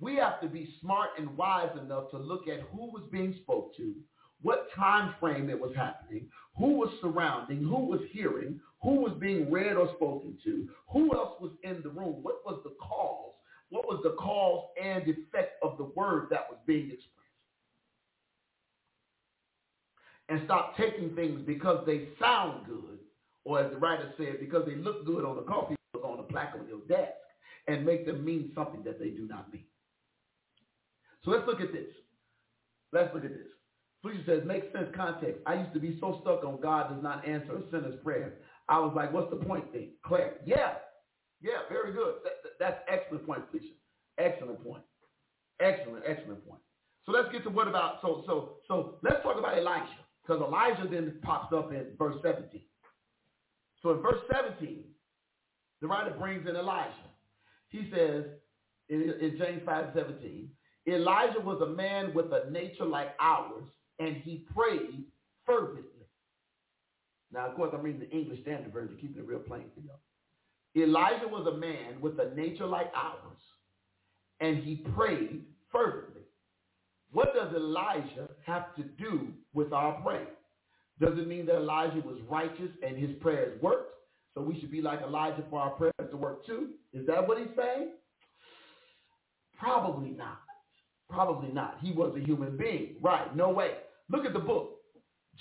We have to be smart and wise enough to look at who was being spoke to, what time frame it was happening, who was surrounding, who was hearing, who was being read or spoken to, who else was in the room, what was the cause, what was the cause and effect of the word that was being expressed. And stop taking things because they sound good, or as the writer said, because they look good on the coffee mug on the plaque on your desk, and make them mean something that they do not mean. So let's look at this. Let's look at this. Preacher says, make sense context. I used to be so stuck on God does not answer a sinner's prayer. I was like, what's the point thing? Claire, yeah, yeah, very good. That, that, that's excellent point, Preacher. Excellent point. Excellent, excellent point. So let's get to what about, so, so, so let's talk about Elijah, because Elijah then pops up in verse 17. So in verse 17, the writer brings in Elijah. He says in, in James 5, 17, Elijah was a man with a nature like ours, and he prayed fervently. Now, of course, I'm reading the English Standard Version, keeping it real plain for y'all. Elijah was a man with a nature like ours, and he prayed fervently. What does Elijah have to do with our praying? Does it mean that Elijah was righteous and his prayers worked? So we should be like Elijah for our prayers to work too? Is that what he's saying? Probably not. Probably not. He was a human being. Right. No way. Look at the book.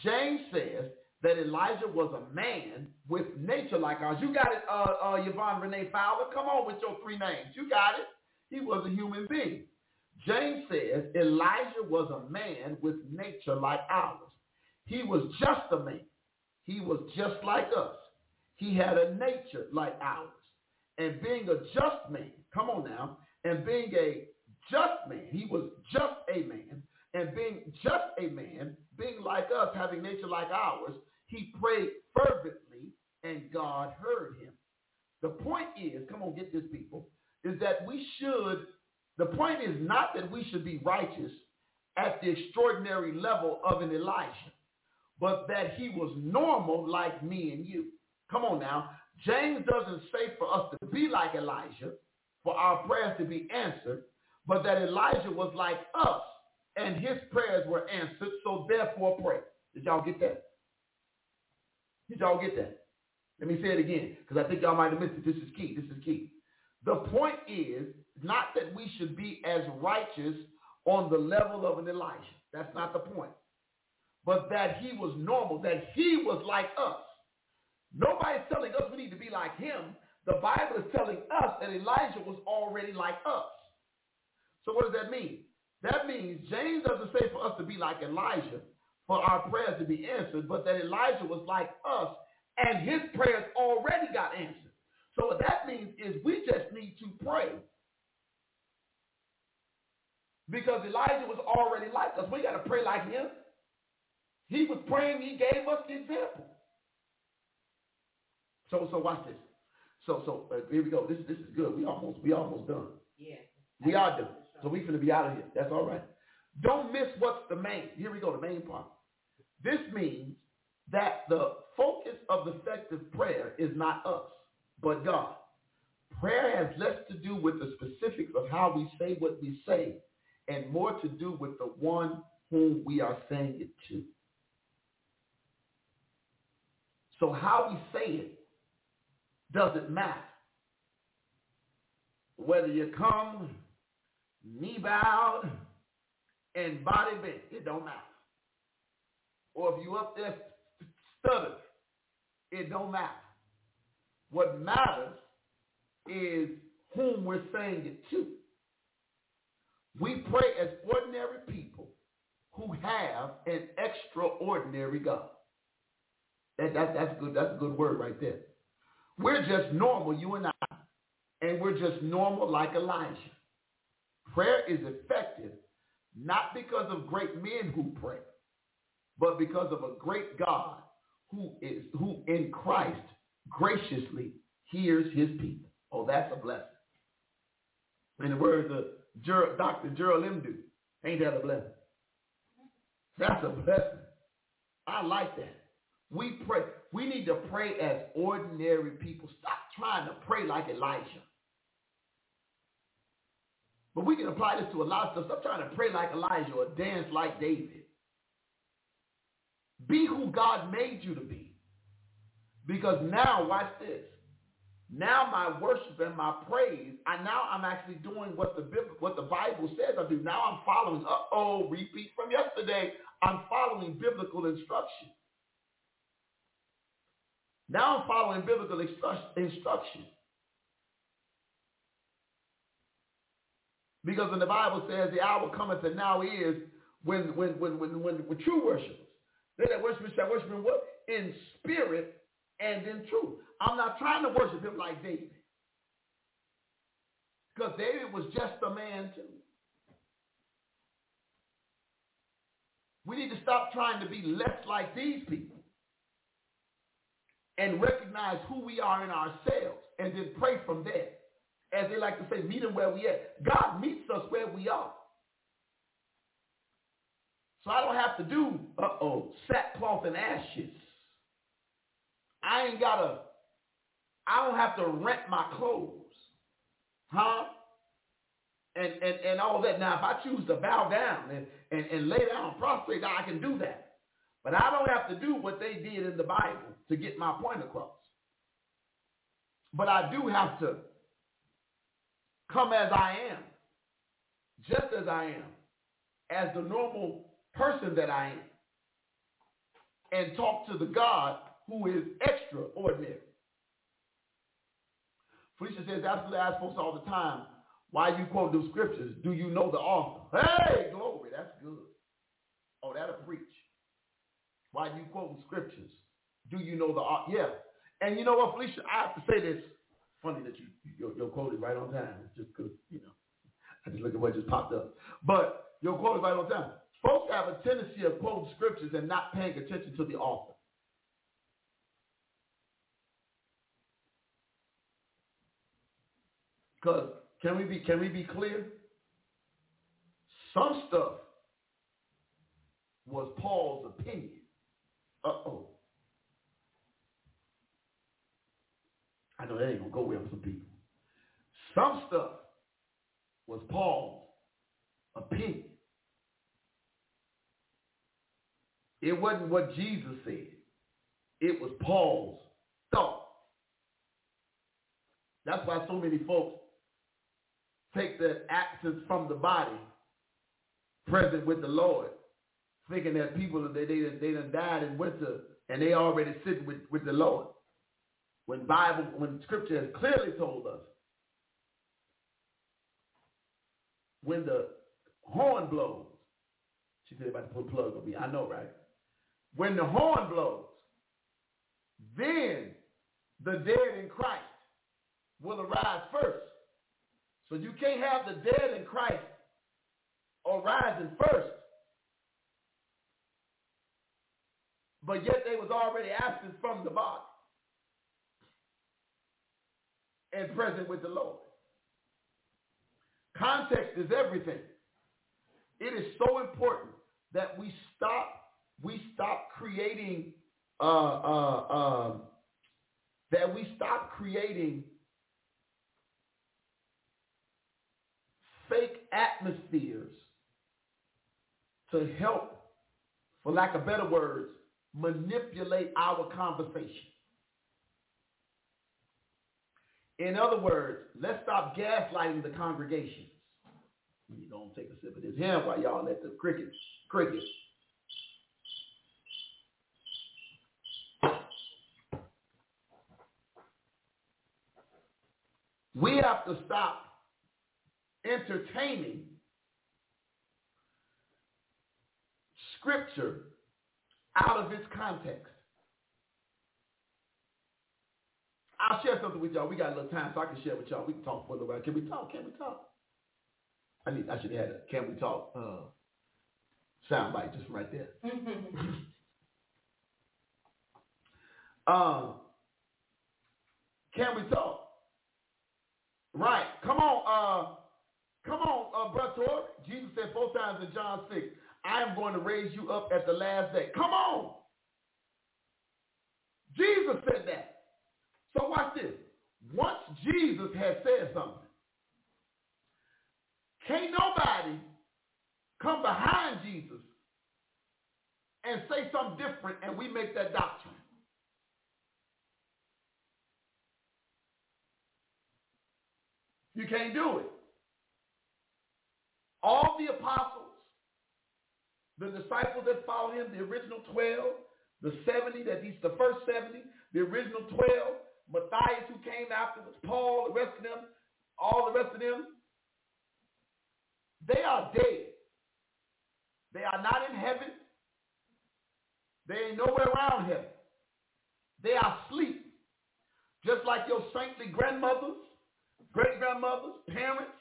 James says that Elijah was a man with nature like ours. You got it, uh, uh, Yvonne Renee Fowler. Come on with your three names. You got it. He was a human being. James says Elijah was a man with nature like ours. He was just a man. He was just like us. He had a nature like ours. And being a just man, come on now, and being a just man. He was just a man. And being just a man, being like us, having nature like ours, he prayed fervently and God heard him. The point is, come on, get this people, is that we should, the point is not that we should be righteous at the extraordinary level of an Elijah, but that he was normal like me and you. Come on now. James doesn't say for us to be like Elijah, for our prayers to be answered, but that Elijah was like us and his prayers were answered, so therefore pray. Did y'all get that? Did y'all get that? Let me say it again, because I think y'all might have missed it. This is key. This is key. The point is not that we should be as righteous on the level of an Elijah. That's not the point. But that he was normal, that he was like us. Nobody's telling us we need to be like him. The Bible is telling us that Elijah was already like us. So what does that mean? That means James doesn't say for us to be like Elijah, for our prayers to be answered, but that Elijah was like us and his prayers already got answered. So what that means is we just need to pray. Because Elijah was already like us. We got to pray like him. He was praying. He gave us the example. So so watch this. So so uh, here we go. This this is good. We almost we almost done. Yeah. We are done. So we finna be out of here. That's all right. Don't miss what's the main. Here we go. The main part. This means that the focus of effective prayer is not us, but God. Prayer has less to do with the specifics of how we say what we say and more to do with the one whom we are saying it to. So how we say it doesn't matter. Whether you come knee bowed and body bent, it don't matter. Or if you up there stutter, it don't matter. What matters is whom we're saying it to. We pray as ordinary people who have an extraordinary God. That, that, that's good. That's a good word right there. We're just normal, you and I, and we're just normal like Elijah. Prayer is effective not because of great men who pray, but because of a great God who is who in Christ graciously hears his people. Oh, that's a blessing. In the words of Ger- Dr. Gerald Imdu, ain't that a blessing? That's a blessing. I like that. We pray. We need to pray as ordinary people. Stop trying to pray like Elijah. But we can apply this to a lot of stuff. Stop trying to pray like Elijah or dance like David. Be who God made you to be. Because now, watch this. Now my worship and my praise, I now I'm actually doing what the what the Bible says I do. Now I'm following. Uh oh, repeat from yesterday. I'm following biblical instruction. Now I'm following biblical instruction. Because when the Bible says the hour cometh and now is when when when when when, when true worshipers, they that worship shall worship in what? In spirit and in truth. I'm not trying to worship him like David. Because David was just a man too. We need to stop trying to be less like these people and recognize who we are in ourselves and then pray from there. As they like to say, meet him where we at. God meets us where we are. So I don't have to do, uh-oh, sackcloth and ashes. I ain't got to, I don't have to rent my clothes. Huh? And, and, and all that. Now, if I choose to bow down and, and, and lay down prostrate, I can do that. But I don't have to do what they did in the Bible to get my point across. But I do have to come as I am, just as I am, as the normal person that I am, and talk to the God who is extraordinary. Felicia says, absolutely I ask folks all the time, why you quote those scriptures? Do you know the author? Hey, glory, that's good. Oh, that'll preach. Why you quoting scriptures? Do you know the author? Yeah. And you know what, Felicia, I have to say this. Funny that you, you're, you're quoted right on time. Just because, you know, I just look at what just popped up. But you're quoted right on time. Folks have a tendency of quoting scriptures and not paying attention to the author. Because can we be can we be clear? Some stuff was Paul's opinion. Uh-oh. I know that ain't gonna go well with some people. Some stuff was Paul's opinion. It wasn't what Jesus said. It was Paul's thought. That's why so many folks take the absence from the body present with the Lord, thinking that people they they they done died and went to and they already sitting with, with the Lord. When Bible, when Scripture has clearly told us, when the horn blows, she said about to put a plug on me. I know, right? When the horn blows, then the dead in Christ will arise first. So you can't have the dead in Christ arising first. But yet they was already absent from the body and present with the Lord. Context is everything. It is so important that we stop we stop creating uh, uh, uh, that we stop creating fake atmospheres to help, for lack of better words, manipulate our conversation. In other words, let's stop gaslighting the congregations. You don't take a sip of this ham while y'all let the crickets crickets We have to stop entertaining scripture out of its context. I'll share something with y'all. We got a little time so I can share with y'all. We can talk for a little while. Can we talk? Can we talk? I need I should have had a can we talk uh sound bite just right there. um [laughs] can we talk? Right. Come on, uh, come on, uh, brother. Jesus said four times in John 6, I am going to raise you up at the last day. Come on. Jesus said that. So watch this. Once Jesus has said something, can't nobody come behind Jesus and say something different and we make that doctrine. You can't do it. All the apostles, the disciples that followed him, the original 12, the 70, that he's the first 70, the original 12, Matthias who came afterwards, Paul, the rest of them, all the rest of them, they are dead. They are not in heaven. They ain't nowhere around heaven. They are asleep. Just like your saintly grandmothers, great-grandmothers, parents,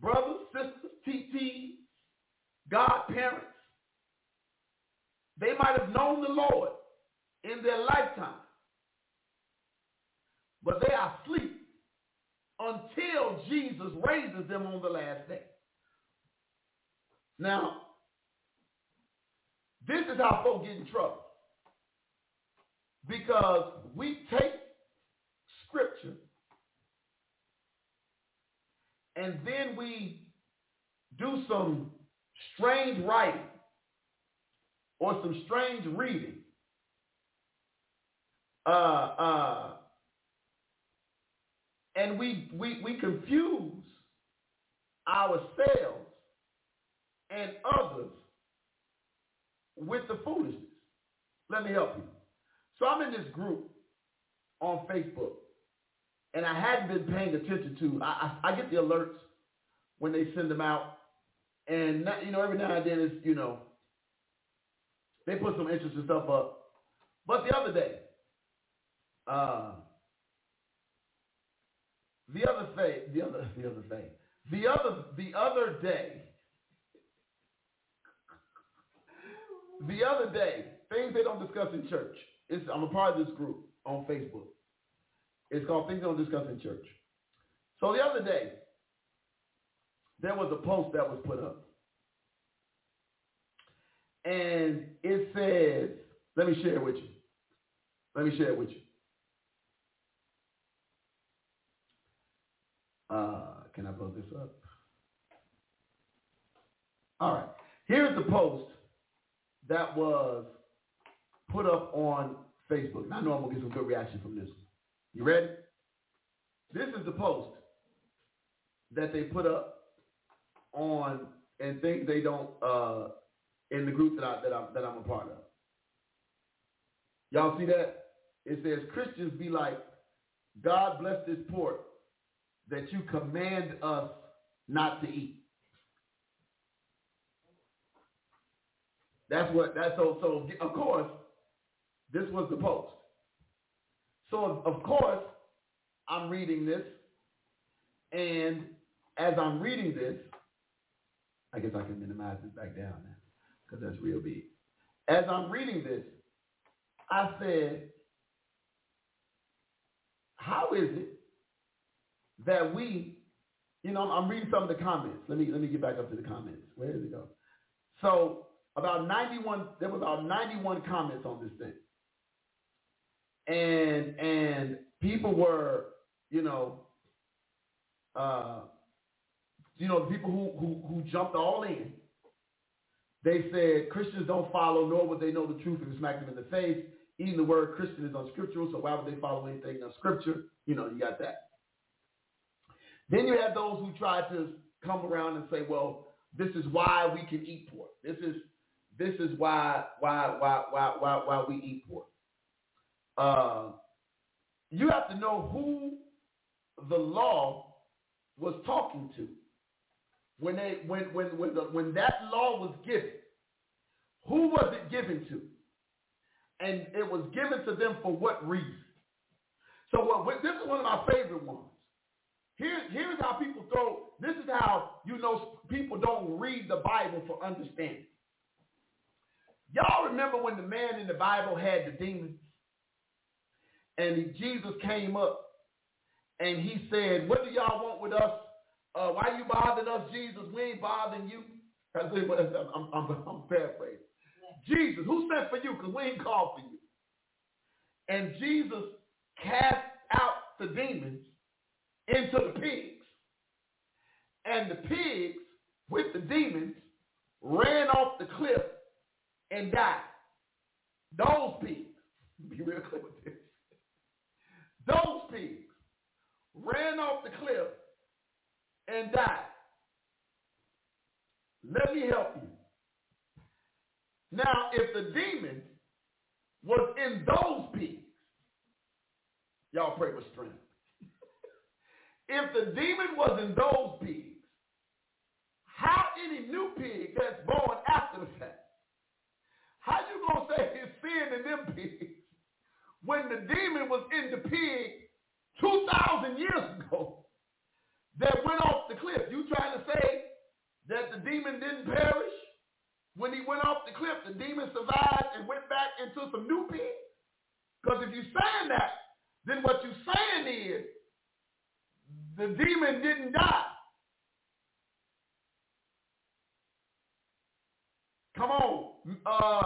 brothers, sisters, TTs, godparents. They might have known the Lord in their lifetime, but they are asleep until Jesus raises them on the last day. Now, this is how folks get in trouble. Because we take scripture and then we do some strange writing or some strange reading, uh, uh, and we, we, we confuse ourselves and others with the foolishness. Let me help you. So I'm in this group on Facebook and I hadn't been paying attention to. I, I, I get the alerts when they send them out, and not, you know every now and then it's you know they put some interesting stuff up. But the other day, uh, the other thing, the other the other thing, the other the other day, the other day, things they don't discuss in church. It's, I'm a part of this group on Facebook. It's called Things Don't Discuss in Church. So the other day, there was a post that was put up. And it says, let me share it with you. Let me share it with you. Uh, can I pull this up? All right. Here's the post that was put up on Facebook. And I know I'm going to get some good reaction from this. You ready? This is the post that they put up on and things they don't uh, in the group that I that I'm that I'm a part of. Y'all see that? It says Christians be like, God bless this pork that you command us not to eat. That's what that's so so of course this was the post. So of course I'm reading this and as I'm reading this, I guess I can minimize this back down now because that's real big. As I'm reading this, I said, how is it that we, you know, I'm reading some of the comments. Let me let me get back up to the comments. Where did it go? So about 91, there was about 91 comments on this thing. And and people were, you know, uh, you know, the people who, who who jumped all in. They said Christians don't follow, nor would they know the truth if it smacked them in the face. Even the word Christian is unscriptural, so why would they follow anything in scripture? You know, you got that. Then you have those who try to come around and say, well, this is why we can eat pork. This is this is why why why why why why we eat pork. Uh, you have to know who the law was talking to when they when when when the, when that law was given. Who was it given to? And it was given to them for what reason? So what, this is one of my favorite ones. Here, here's how people throw, this is how you know people don't read the Bible for understanding. Y'all remember when the man in the Bible had the demons? And Jesus came up and he said, what do y'all want with us? Uh, why you bothering us, Jesus? We ain't bothering you. I'm, I'm, I'm, I'm paraphrasing. Jesus, who sent for you? Because we ain't called for you. And Jesus cast out the demons into the pigs. And the pigs with the demons ran off the cliff and died. Those pigs, [laughs] be real clear with this. Those pigs ran off the cliff and died. Let me help you. Now, if the demon was in those pigs, y'all pray with strength. [laughs] if the demon was in those pigs, how any new pig that's born after the fact, how you gonna say his sin in them pigs when the demon was in the pig 2,000 years ago that went off the cliff? You trying to say that the demon didn't perish? When he went off the cliff, the demon survived and went back into some new pig? Because if you're saying that, then what you're saying is the demon didn't die. Come on. Uh,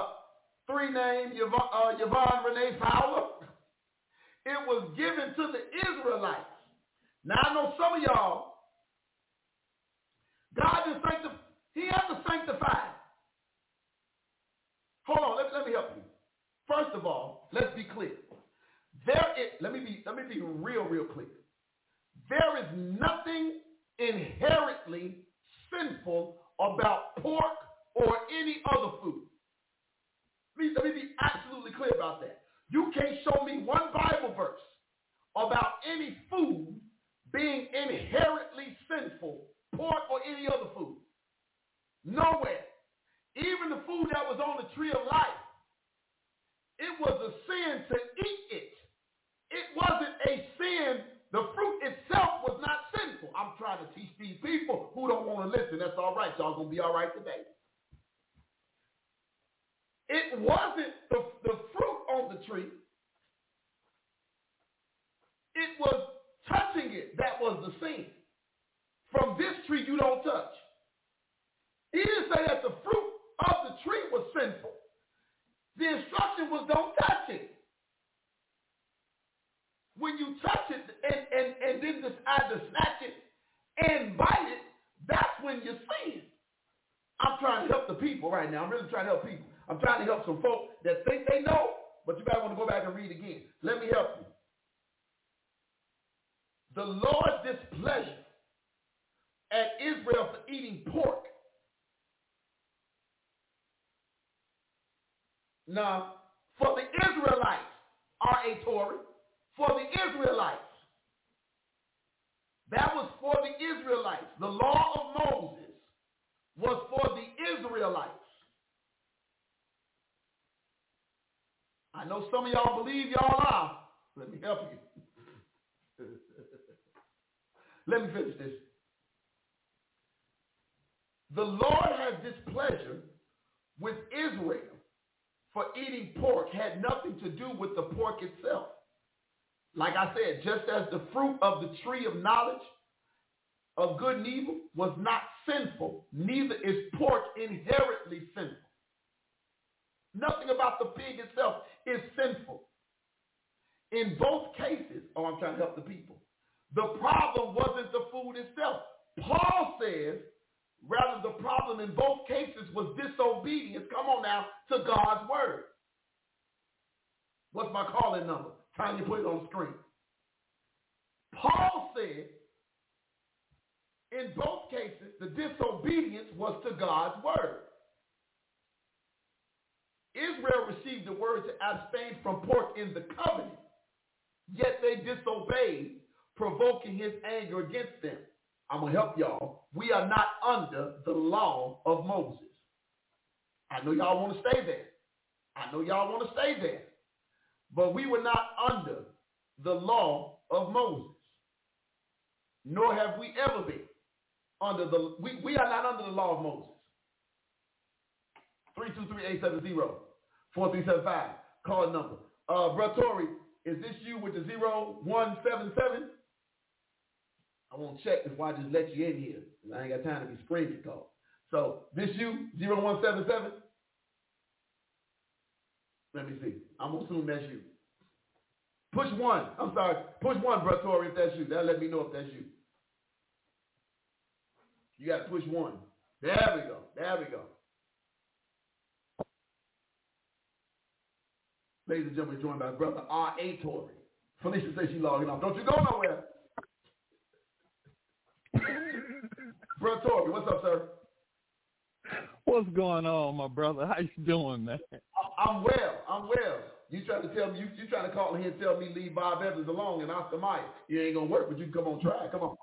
three names, Yvonne, uh, Yvonne Renee Fowler. It was given to the Israelites. Now I know some of y'all, God is sanctified. He has to sanctify. Hold on, let, let me help you. First of all, let's be clear. There is, let me be let me be real, real clear. There is nothing inherently sinful about pork or any other food. Let me, be absolutely clear about that. You can't show me one Bible verse about any food being inherently sinful, pork or any other food. Nowhere. Even the food that was on the tree of life, it was a sin to eat it. It wasn't a sin. The fruit itself was not sinful. I'm trying to teach these people who don't want to listen. That's all right. Y'all going to be all right today. It wasn't the, the fruit on the tree. It was touching it that was the sin. From this tree you don't touch. He didn't say that the fruit of the tree was sinful. The instruction was don't touch it. When you touch it and, and, and then decide to snatch it and bite it, that's when you sin. I'm trying to help the people right now. I'm really trying to help people. I'm trying to help some folk that think they know but you might want to go back and read again. Let me help you. The Lord's displeasure at Israel for eating pork. Now, for the Israelites, R.A. Torrey, for the Israelites, that was for the Israelites. The law of Moses was for the Israelites. I know some of y'all believe y'all are. Let me help you. [laughs] Let me finish this. The Lord had displeasure with Israel for eating pork had nothing to do with the pork itself. Like I said, just as the fruit of the tree of knowledge of good and evil was not sinful, neither is pork inherently sinful. Nothing about the pig itself is sinful. In both cases, oh, I'm trying to help the people. The problem wasn't the food itself. Paul says, rather the problem in both cases was disobedience, come on now, to God's word. What's my calling number? Time to put it on screen. Paul said, in both cases, the disobedience was to God's word. Israel received the word to abstain from pork in the covenant, yet they disobeyed, provoking his anger against them. I'm going to help y'all. We are not under the law of Moses. I know y'all want to stay there. I know y'all want to stay there. But we were not under the law of Moses. Nor have we ever been under the, we, we are not under the law of Moses. 323-870-4375. Call number. Uh, Brottori, is this you with the 0177? I won't check before I just let you in here. I ain't got time to be screaming call. So this you, 0177? Let me see. I'm going to assume that's you. Push one. I'm sorry. Push one, Brottori, if that's you. That'll let me know if that's you. You got to push one. There we go. There we go. Ladies and gentlemen, joined by brother R.A. Torrey. Felicia says she logging off. Don't you go nowhere. [laughs] brother Torrey, what's up, sir? What's going on, my brother? How you doing, man? I'm well. I'm well. You trying to tell me you you trying to call here and tell me leave Bob Evans alone and Oscar Mayer. You ain't gonna work, but you come on, try. Come on.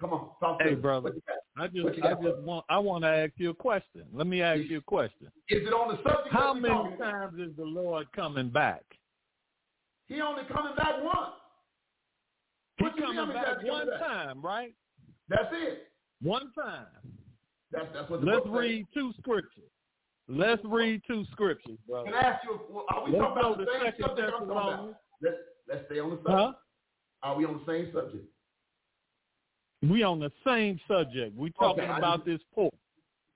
Come on. Talk to hey, brother. I just I just want I want to ask you a question. Let me ask you a question. Is it on the subject? How many times is the Lord coming back? He only coming back once. He coming back one back? time, right? That's it. One time. That's that's what. Let's read two scriptures. Let's read two scriptures, brother. Can I ask you? Are we let's talking about the same subject talking? Let's let's stay on the subject. Huh? Are we on the same subject? We on the same subject. We talking okay, about this pork.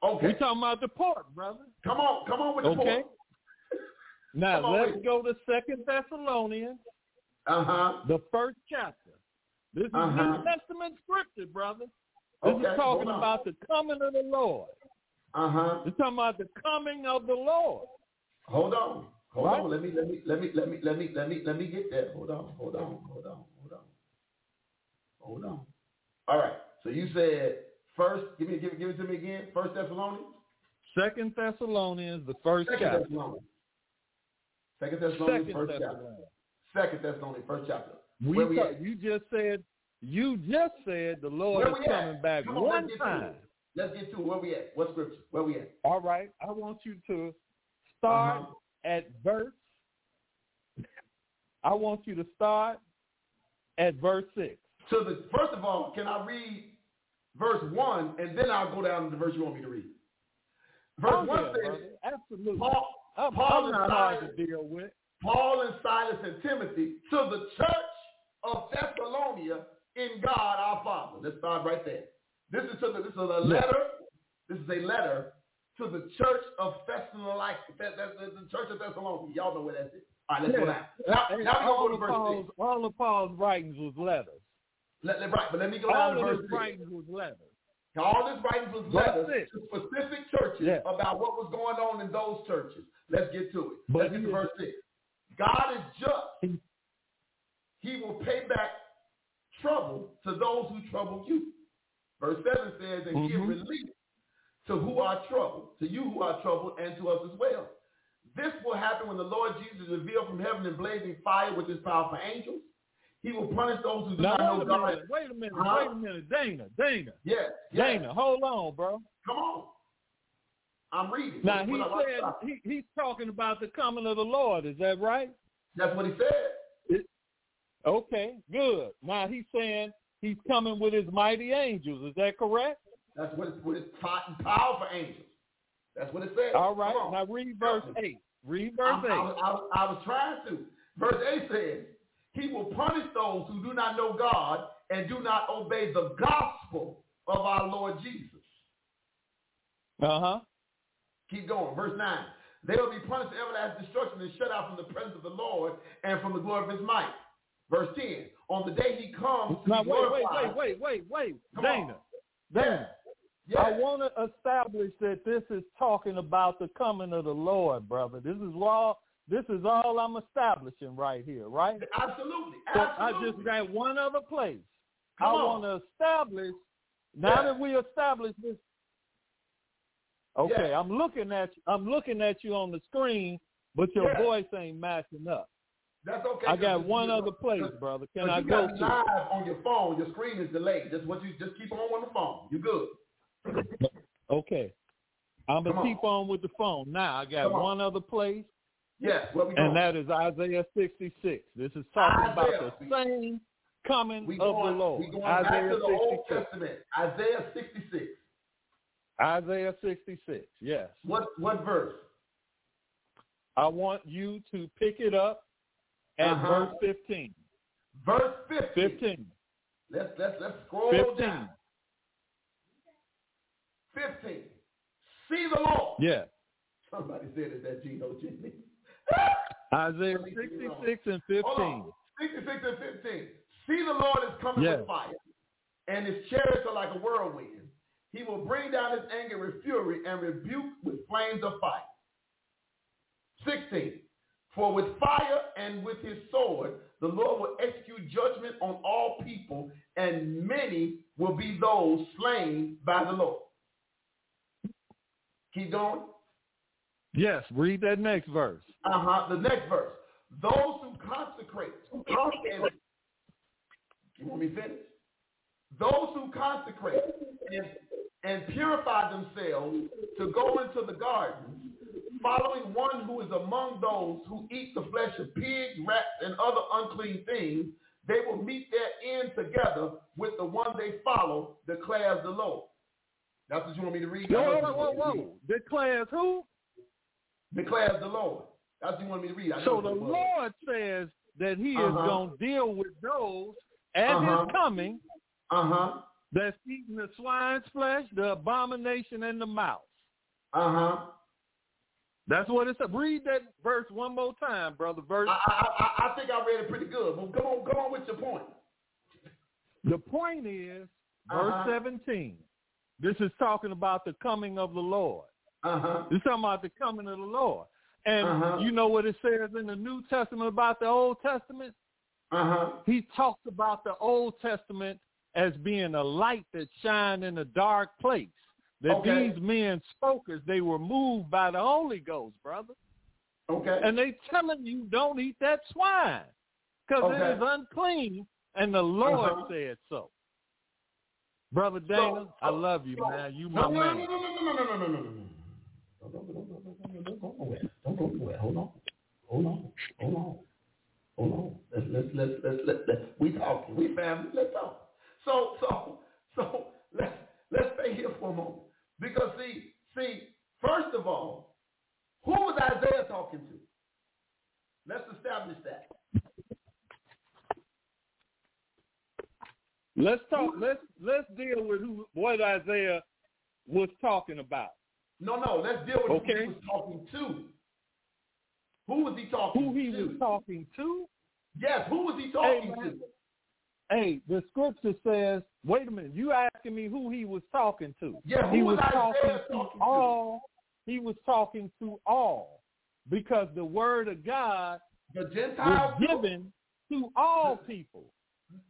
Okay. We talking about the pork, brother. Come on, come on with the okay. pork. [laughs] Now on, let's go to Second Thessalonians. Uh huh. The first chapter. This is uh-huh. New Testament scripture, brother. This okay. is talking about the coming of the Lord. Uh huh. It's talking about the coming of the Lord. Hold on. Hold right? on. Let me let me let me let me let me let me let me get there. Hold on. Hold on. Hold on. Hold on. Hold on. All right. So you said first. Give me give it give it to me again. First Thessalonians. Second Thessalonians, the first Second chapter. Thessalonians. Second Thessalonians, Second first Thessalonians. chapter. Second Thessalonians, first chapter. We, Where we talk, you just said you just said the Lord is coming back Come on, one let's time. Let's get to it. Where we at? What scripture? Where we at? All right. I want you to start uh-huh. at verse. I want you to start at verse six. So the first of all, can I read verse one and then I'll go down to the verse you want me to read? Verse oh, one yeah, says, brother. Absolutely. Paul, I'm, Paul I'm and Silas, to deal with. Paul and Silas and Timothy to the church of Thessalonia in God our Father. Let's start right there. This is to the, this is a letter. This is a letter to the church of Thessalonica. That, that, that, the church of Thessalonica. Y'all know where that's it. All right, let's yeah. go down. Now, now we go to verse Paul's, six. all of Paul's writings was letters. Let, let, right, but let me go all down to verse his six. writings was letters. All his writings was letters to specific churches yeah. about what was going on in those churches. Let's get to it. But Let's get to verse six. God is just. He will pay back trouble to those who trouble you. Verse 7 says, and mm-hmm. give relief to who are troubled, to you who are troubled, and to us as well. This will happen when the Lord Jesus is revealed from heaven in blazing fire with his powerful angels. He will punish those who do now, not know God. Minute, wait a minute, huh? wait a minute, Dana, Dana. Yes, yes. Dana, hold on, bro. Come on. I'm reading. Now he said he, he's talking about the coming of the Lord. Is that right? That's what he said. It, okay, good. Now he's saying he's coming with his mighty angels. Is that correct? That's what it's with his powerful angels. That's what it says. All right. Now read verse eight. Read verse I, eight. I, I, I was trying to. Verse eight says, "He will punish those who do not know God and do not obey the gospel of our Lord Jesus." Uh huh. Keep going. Verse 9. They will be punished with everlasting destruction and shut out from the presence of the Lord and from the glory of his might. Verse 10. On the day he comes now, wait, wait, wait, wait, wait, wait. Come Dana. On. Dana. Yes. I want to establish that this is talking about the coming of the Lord, brother. This is all this is all I'm establishing right here, right? Absolutely. So Absolutely. I just got one other place. Come I want to establish now that we establish this Okay, I'm looking at you. I'm looking at you on the screen, but your voice ain't matching up. That's okay. I got one other place, brother. Can I go to live on your phone? Your screen is delayed. Just what you just keep on on the phone. You good? Okay, I'm gonna keep on. on. with the phone. Now I got one other place. Yes, where we and that is Isaiah 66. This is talking Isaiah. about the same coming we of going, the Lord. We going Isaiah back to the 66. Old Testament. Isaiah 66. Isaiah 66, yes. What what verse? I want you to pick it up at uh-huh. verse 15. Verse 15. 15. Let's let's let's scroll 15. down. 15. See the Lord. Yeah. Somebody said it that Gino Jimmy. [laughs] Isaiah 66 and 15. 66 and 15. See the Lord is coming yes. with fire, and his chariots are like a whirlwind. He will bring down his anger with fury and rebuke with flames of fire. 16. For with fire and with his sword, the Lord will execute judgment on all people, and many will be those slain by the Lord. Keep going. Yes, read that next verse. Uh-huh. The next verse. Those who consecrate. And, you want me to finish? Those who consecrate and and purify themselves to go into the garden, following one who is among those who eat the flesh of pigs, rats, and other unclean things, they will meet their end together with the one they follow, declares the Lord. That's what you want me to read? Whoa, whoa, whoa, whoa. Declares who? Declares the Lord. That's what you want me to read. so the Lord says that he uh-huh. is going to deal with those at uh-huh. his coming uh-huh that's eating the swine's flesh, the abomination, and the mouse. Uh huh. That's what it's. A read that verse one more time, brother. Verse. I, I, I think I read it pretty good. But come on, come on with your point. The point is verse uh-huh. seventeen. This is talking about the coming of the Lord. Uh-huh. It's talking about the coming of the Lord. And uh-huh. you know what it says in the New Testament about the Old Testament? Uh-huh. He talks about the Old Testament as being a light that shined in a dark place. That okay. these men spoke as they were moved by the Holy Ghost, brother. Okay. And they telling you don't eat that swine because okay. it is unclean, and the Lord uh-huh. said so. Brother Dana, so, I love you, so, man. You my no, no, man. No, no, no, no, no, no, no, no, no. Don't go, don't go nowhere. Don't go nowhere. Hold on. Hold on. Hold on. Hold on. Let's let's let's let's let's, let's we talking. We family. Let's talk. So, so, so let's let's stay here for a moment. Because see, see, first of all, who was Isaiah talking to? Let's establish that. Let's talk. Let's let's deal with who what Isaiah was talking about. No, no. Let's deal with okay. who he was talking to. Who was he talking who he to? was talking to? Yes. Who was he talking hey, to? Hey, the scripture says, wait a minute, you asking me who he was talking to. Yeah, he was, was talking to talking all. He was talking to all because the word of God the Gentiles was given to all people.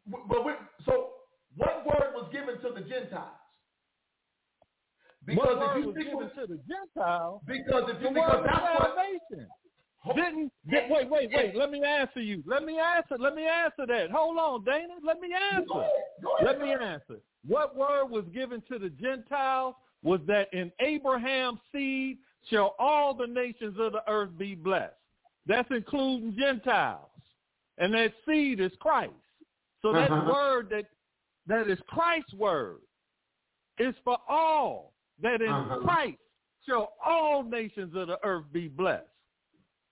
But so what word was given to the Gentiles? Because what word was given to the Gentiles? Because if you because that's salvation. What, didn't did, wait wait wait. Let me answer you. Let me answer let me answer that. Hold on Dana. Let me answer. go ahead, go ahead, let me answer. What word was given to the Gentiles was that in Abraham's seed shall all the nations of the earth be blessed. That's including Gentiles. And that seed is Christ. So that uh-huh. word that that is Christ's word is for all that in uh-huh. Christ shall all nations of the earth be blessed.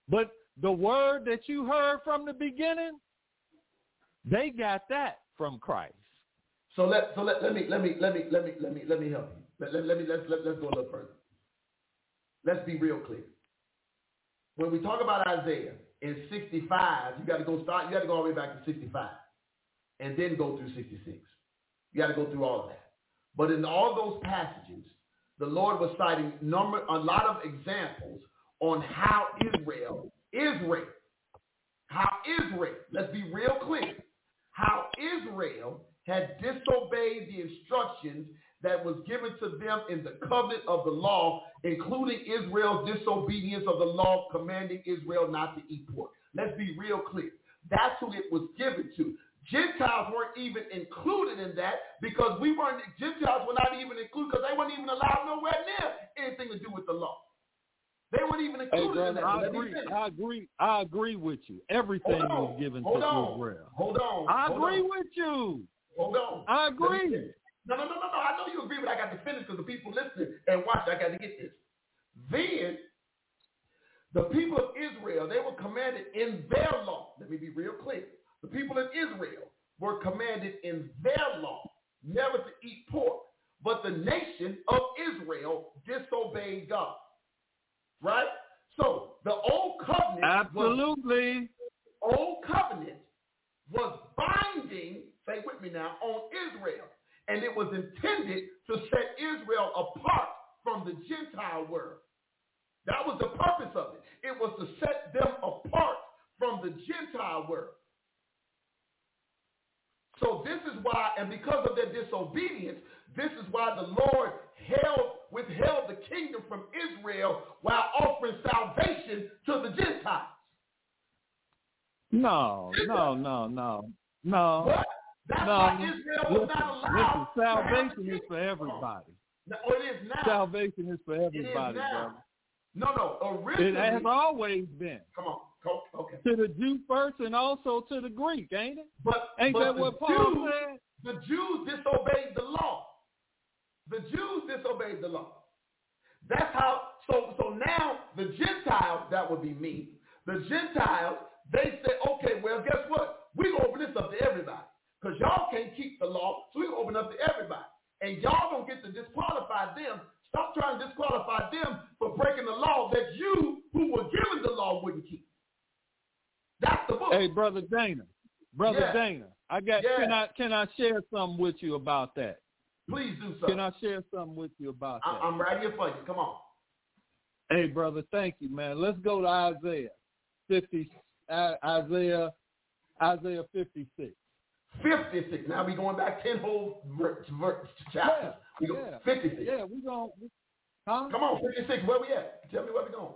But the word that you heard from the beginning, they got that from Christ. So let so let, let me let me let me let me let me let me help you. Let, let, let me let's let, let's go a little further. Let's be real clear. When we talk about Isaiah in 65, you got to go start. You got to go all the way back to 65, and then go through 66. You got to go through all of that. But in all those passages, the Lord was citing number a lot of examples on how Israel, Israel, how Israel, let's be real clear, how Israel had disobeyed the instructions that was given to them in the covenant of the law, including Israel's disobedience of the law commanding Israel not to eat pork. Let's be real clear. That's who it was given to. Gentiles weren't even included in that because we weren't, Gentiles were not even included because they weren't even allowed nowhere near anything to do with the law. They weren't even included hey, brother, in that. I agree. I agree. I agree with you. Everything was given hold to on, Israel. Hold on. I hold agree on. with you. Hold on. I agree. No, no, no, no, no. I know you agree, but I got to finish because the people listening and watch. I got to get this. Then the people of Israel, they were commanded in their law. Let me be real clear. The people of Israel were commanded in their law never to eat pork. But the nation of Israel disobeyed God. Right? So the old covenant Absolutely. Was, old covenant was binding, say with me now, on Israel. And it was intended to set Israel apart from the Gentile world. That was the purpose of it. It was to set them apart from the Gentile world. So this is why, and because of their disobedience, this is why the Lord held, withheld the kingdom from Israel while offering salvation to the Gentiles. No, no, no, no, no. What? That's no, why Israel was listen, not allowed. Listen, salvation is for everybody. No, it is now. Salvation is for everybody, is brother. No, no. Originally, it has always been. Come on. Okay. To the Jew first and also to the Greek, ain't it? But ain't but that what Paul Jews, said? The Jews disobeyed the law. The Jews disobeyed the law. That's how. So so now the Gentiles, that would be me. The Gentiles, they say, okay, well, guess what? We're gonna open this up to everybody because y'all can't keep the law, so we're gonna open up to everybody, and y'all don't get to disqualify them. Stop trying to disqualify them for breaking the law that you, who were given the law, wouldn't keep. That's the book. Hey, brother Dana, brother yeah. Dana, I got. Yeah. Can I can I share something with you about that? Please do so. Can I share something with you about that? I'm right here for you. Come on. Hey, brother, thank you, man. Let's go to Isaiah fifty. Uh, Isaiah, Isaiah fifty-six. Fifty-six. Now we going back ten whole verse, verse chapters. Yeah, we go yeah, fifty-six. Yeah, we going. Huh? Come on, fifty-six. Where we at? Tell me where we going.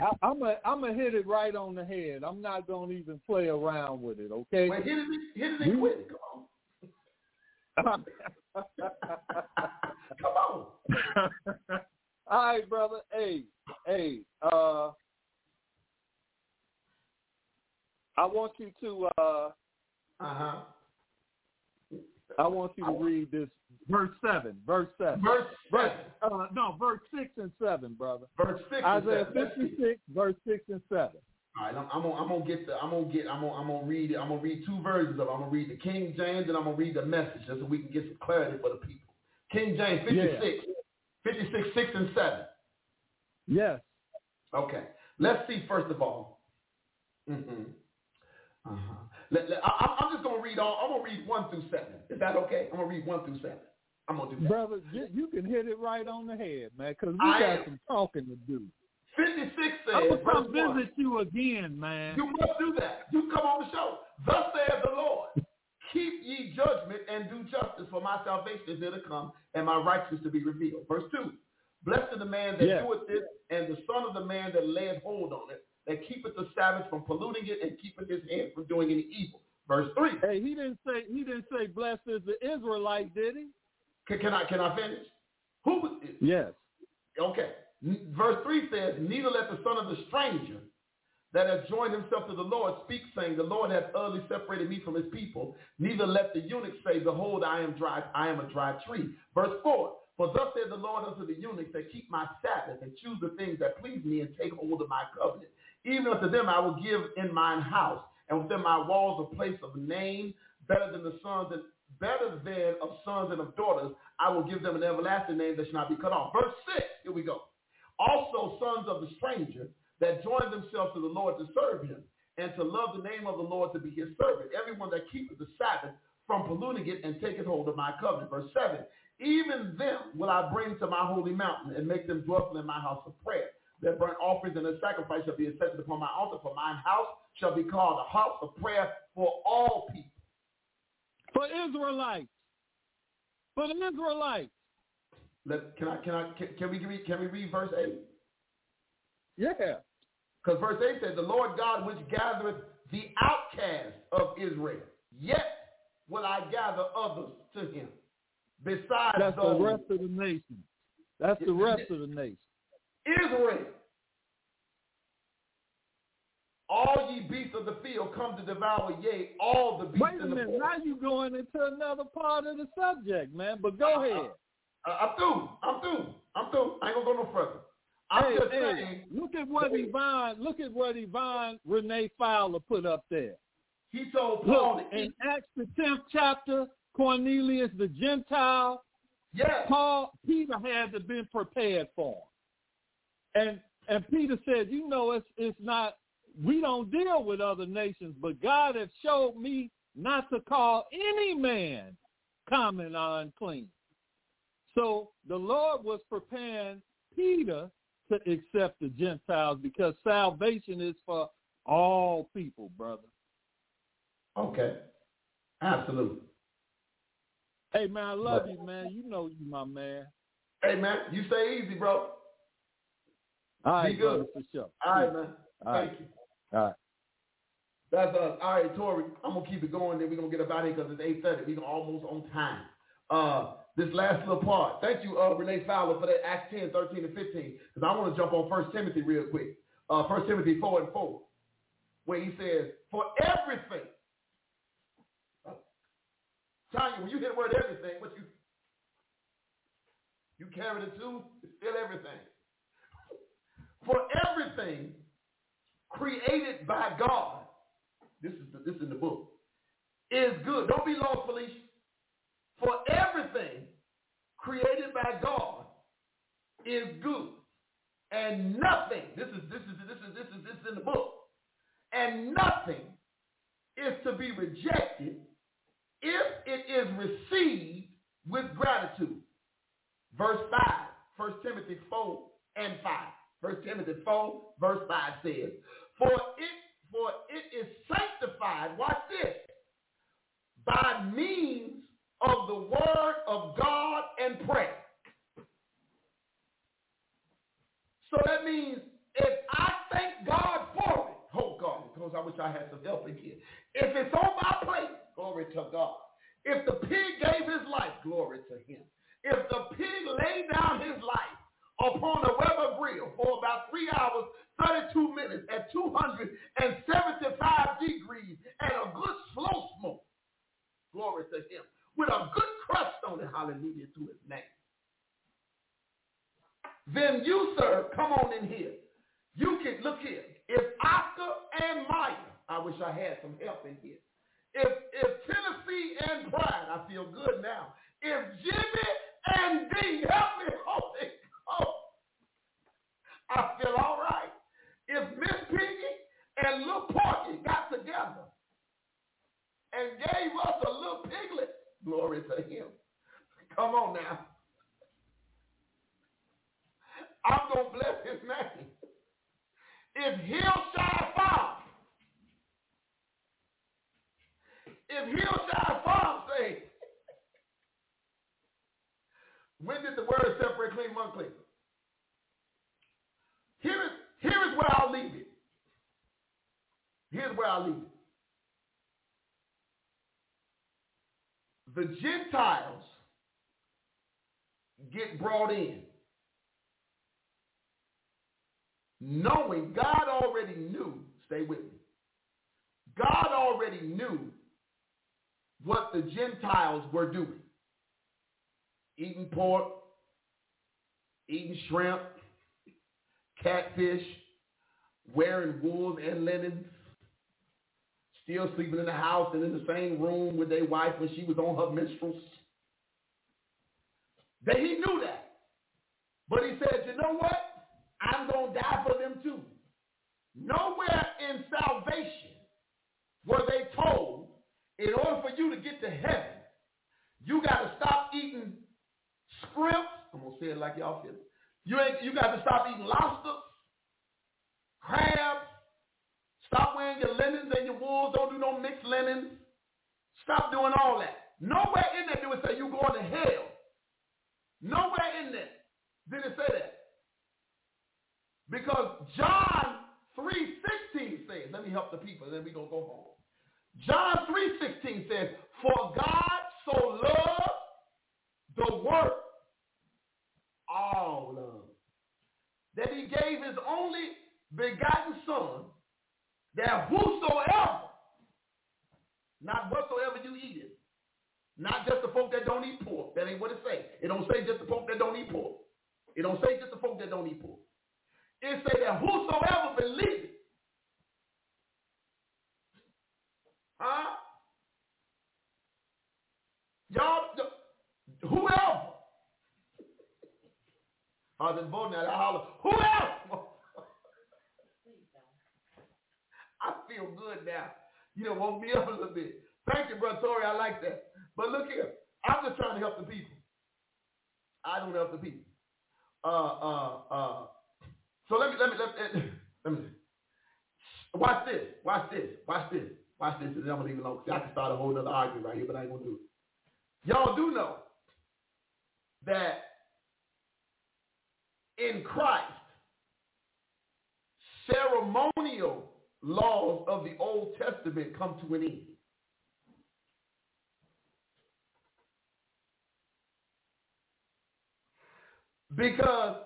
I, I'm a, I'm gonna hit it right on the head. I'm not gonna even play around with it. Okay. Well, hit it, hit it and quit. Come on. [laughs] Come on. [laughs] All right, brother. Hey, hey. Uh, I want you to. Uh huh. I want you to read this verse seven. Verse seven. Verse seven. Uh, no, verse six and seven, brother. Verse six. Isaiah fifty-six, verse six and seven. All right, I'm, I'm, gonna, I'm gonna get the, I'm gonna get, I'm gonna, I'm gonna read, it. I'm gonna read two versions of. it. I'm gonna read the King James and I'm gonna read the Message, just so we can get some clarity for the people. King James 56, yeah. 56, six and seven. Yes. Okay. Let's see. First of all. Mm-hmm. Uh-huh. Let, let, I, I'm just gonna read all. I'm gonna read one through seven. Is that okay? I'm gonna read one through seven. I'm gonna do that. Brother, you can hit it right on the head, man, because we I got am. some talking to do. 56 says, I will come visit you again, man. You must do that. You come on the show. Thus saith the Lord, keep ye judgment and do justice, for my salvation is near to come, and my righteousness to be revealed. Verse 2, blessed is the man that doeth this, and the son of the man that layeth hold on it, that keepeth the Sabbath from polluting it, and keepeth his hand from doing any evil. Verse 3. Hey, he didn't say he didn't say blessed is the Israelite, did he? Can, can I can I finish? Who? Yes. Okay. Verse 3 says, Neither let the son of the stranger that has joined himself to the Lord speak, saying, The Lord hath utterly separated me from his people. Neither let the eunuch say, Behold, I am dry, I am a dry tree. Verse 4. For thus said the Lord unto the eunuchs that keep my Sabbath and choose the things that please me and take hold of my covenant. Even unto them I will give in mine house and within my walls a place of name better than the sons and better than of sons and of daughters. I will give them an everlasting name that shall not be cut off. Verse 6, here we go. Also sons of the stranger that join themselves to the Lord to serve him and to love the name of the Lord to be his servant. Everyone that keepeth the Sabbath from polluting it and taketh hold of my covenant. Verse 7, even them will I bring to my holy mountain and make them dwell in my house of prayer. Their burnt offerings and their sacrifice shall be accepted upon my altar, for mine house shall be called a house of prayer for all people. For Israelites. For the Israelites. Let, can I can I can, can we read can we read verse eight? Yeah. Because verse eight says, "The Lord God which gathereth the outcast of Israel, yet will I gather others to Him." Besides that's those, the rest of the nation. That's the rest of the nation. Israel. All ye beasts of the field come to devour, yea, all the beasts Wait a minute, now you going into another part of the subject, man. But go uh-uh. ahead. Uh, I'm through. I'm through. I'm through. I ain't gonna go no further. I'm hey, just hey, saying. Look at what Yvonne. Look at what Yvonne Renee Fowler put up there. He told Paul look, in Acts the tenth chapter, Cornelius the Gentile. Yes. Paul Peter had to been prepared for him. And and Peter said, you know, it's it's not we don't deal with other nations, but God has showed me not to call any man common or unclean. So the Lord was preparing Peter to accept the Gentiles because salvation is for all people, brother. Okay. Absolutely. Hey man, I love but, you, man. You know you my man. Hey man, you stay easy, bro. All right, Be good. Brother, for sure. All right, man. All Thank right. you. All right. That's us. All right, Tori, I'm gonna keep it going. Then we're gonna get up out of here because it's 8:30. We're almost on time. Uh, this last little part. Thank you, uh, Renee Fowler, for that Acts 10, 13, and 15. Because I want to jump on First Timothy real quick. Uh, First Timothy 4 and 4, where he says, "For everything." Uh, Tanya, when you hear the word everything, what you you carry the two, it's still everything. For everything created by God, this is the, this is in the book, is good. Don't be lost, Felicia. For everything created by God is good. And nothing, this is this is this is this is this is in the book. And nothing is to be rejected if it is received with gratitude. Verse 5, 1 Timothy 4 and 5. 1 Timothy 4, verse 5 says, For it for it is sanctified, watch this, by means of the word of God and prayer. So that means if I thank God for it, oh God, because I wish I had some help in here. If it's on my plate, glory to God. If the pig gave his life, glory to him. If the pig laid down his life upon a Weber grill for about three hours, 32 minutes at 275 degrees and a good slow smoke, glory to him with a good crust on it, hallelujah, to his name. Then you, sir, come on in here. You can, look here. If Oscar and Mayer, I wish I had some help in here. If, if Tennessee and Pride, I feel good now. If Jimmy and D, help me, [laughs] Holy Ghost, I feel all right. If Miss Piggy and Little Porky got together and gave us a little piglet, Glory to him. Come on now. I'm going to bless his name. if Hillshire Farm, if Hillshire Farm say, when did the word separate clean from unclean? Here is, here is where I'll leave it. Here's where I'll leave it. The Gentiles get brought in knowing God already knew, stay with me, God already knew what the Gentiles were doing. Eating pork, eating shrimp, catfish, wearing wool and linens, still sleeping in the house and in the same room with their wife when she was on her menstruals. That he knew that. But he said, you know what? I'm going to die for them too. Nowhere in salvation were they told, in order for you to get to heaven, you got to stop eating shrimp. I'm going to say it like y'all feel it. You, ain't, you got to stop eating lobster, crabs, stop wearing your linens and your wools, don't do no mixed linens. Stop doing all that. Nowhere in there do it say you going to hell. Nowhere in there did it say that. Because John 3.16 says, let me help the people, then we're going to go home. John 3.16 says, for God so loved the world, all love, that he gave his only begotten son, that whosoever, not whatsoever you eat it, not just the folk that don't eat pork. That ain't what it say. It don't say just the folk that don't eat pork. It don't say just the folk that don't eat pork. It say that whosoever believes, huh? Y'all, whoever. I was voting I holler, whoever. I feel good now. You know, woke me [laughs] up a little bit. Thank you, Brother Tori. I like that. But look here. I'm just trying to help the people. I don't help the people. Uh, uh, uh, so let me, let me, let me, [laughs] let me, watch this, watch this, watch this, watch this, and I'm gonna leave it alone. See, I can start a whole other argument right here, but I ain't gonna do it. Y'all do know that in Christ, ceremonial laws of the Old Testament come to an end. Because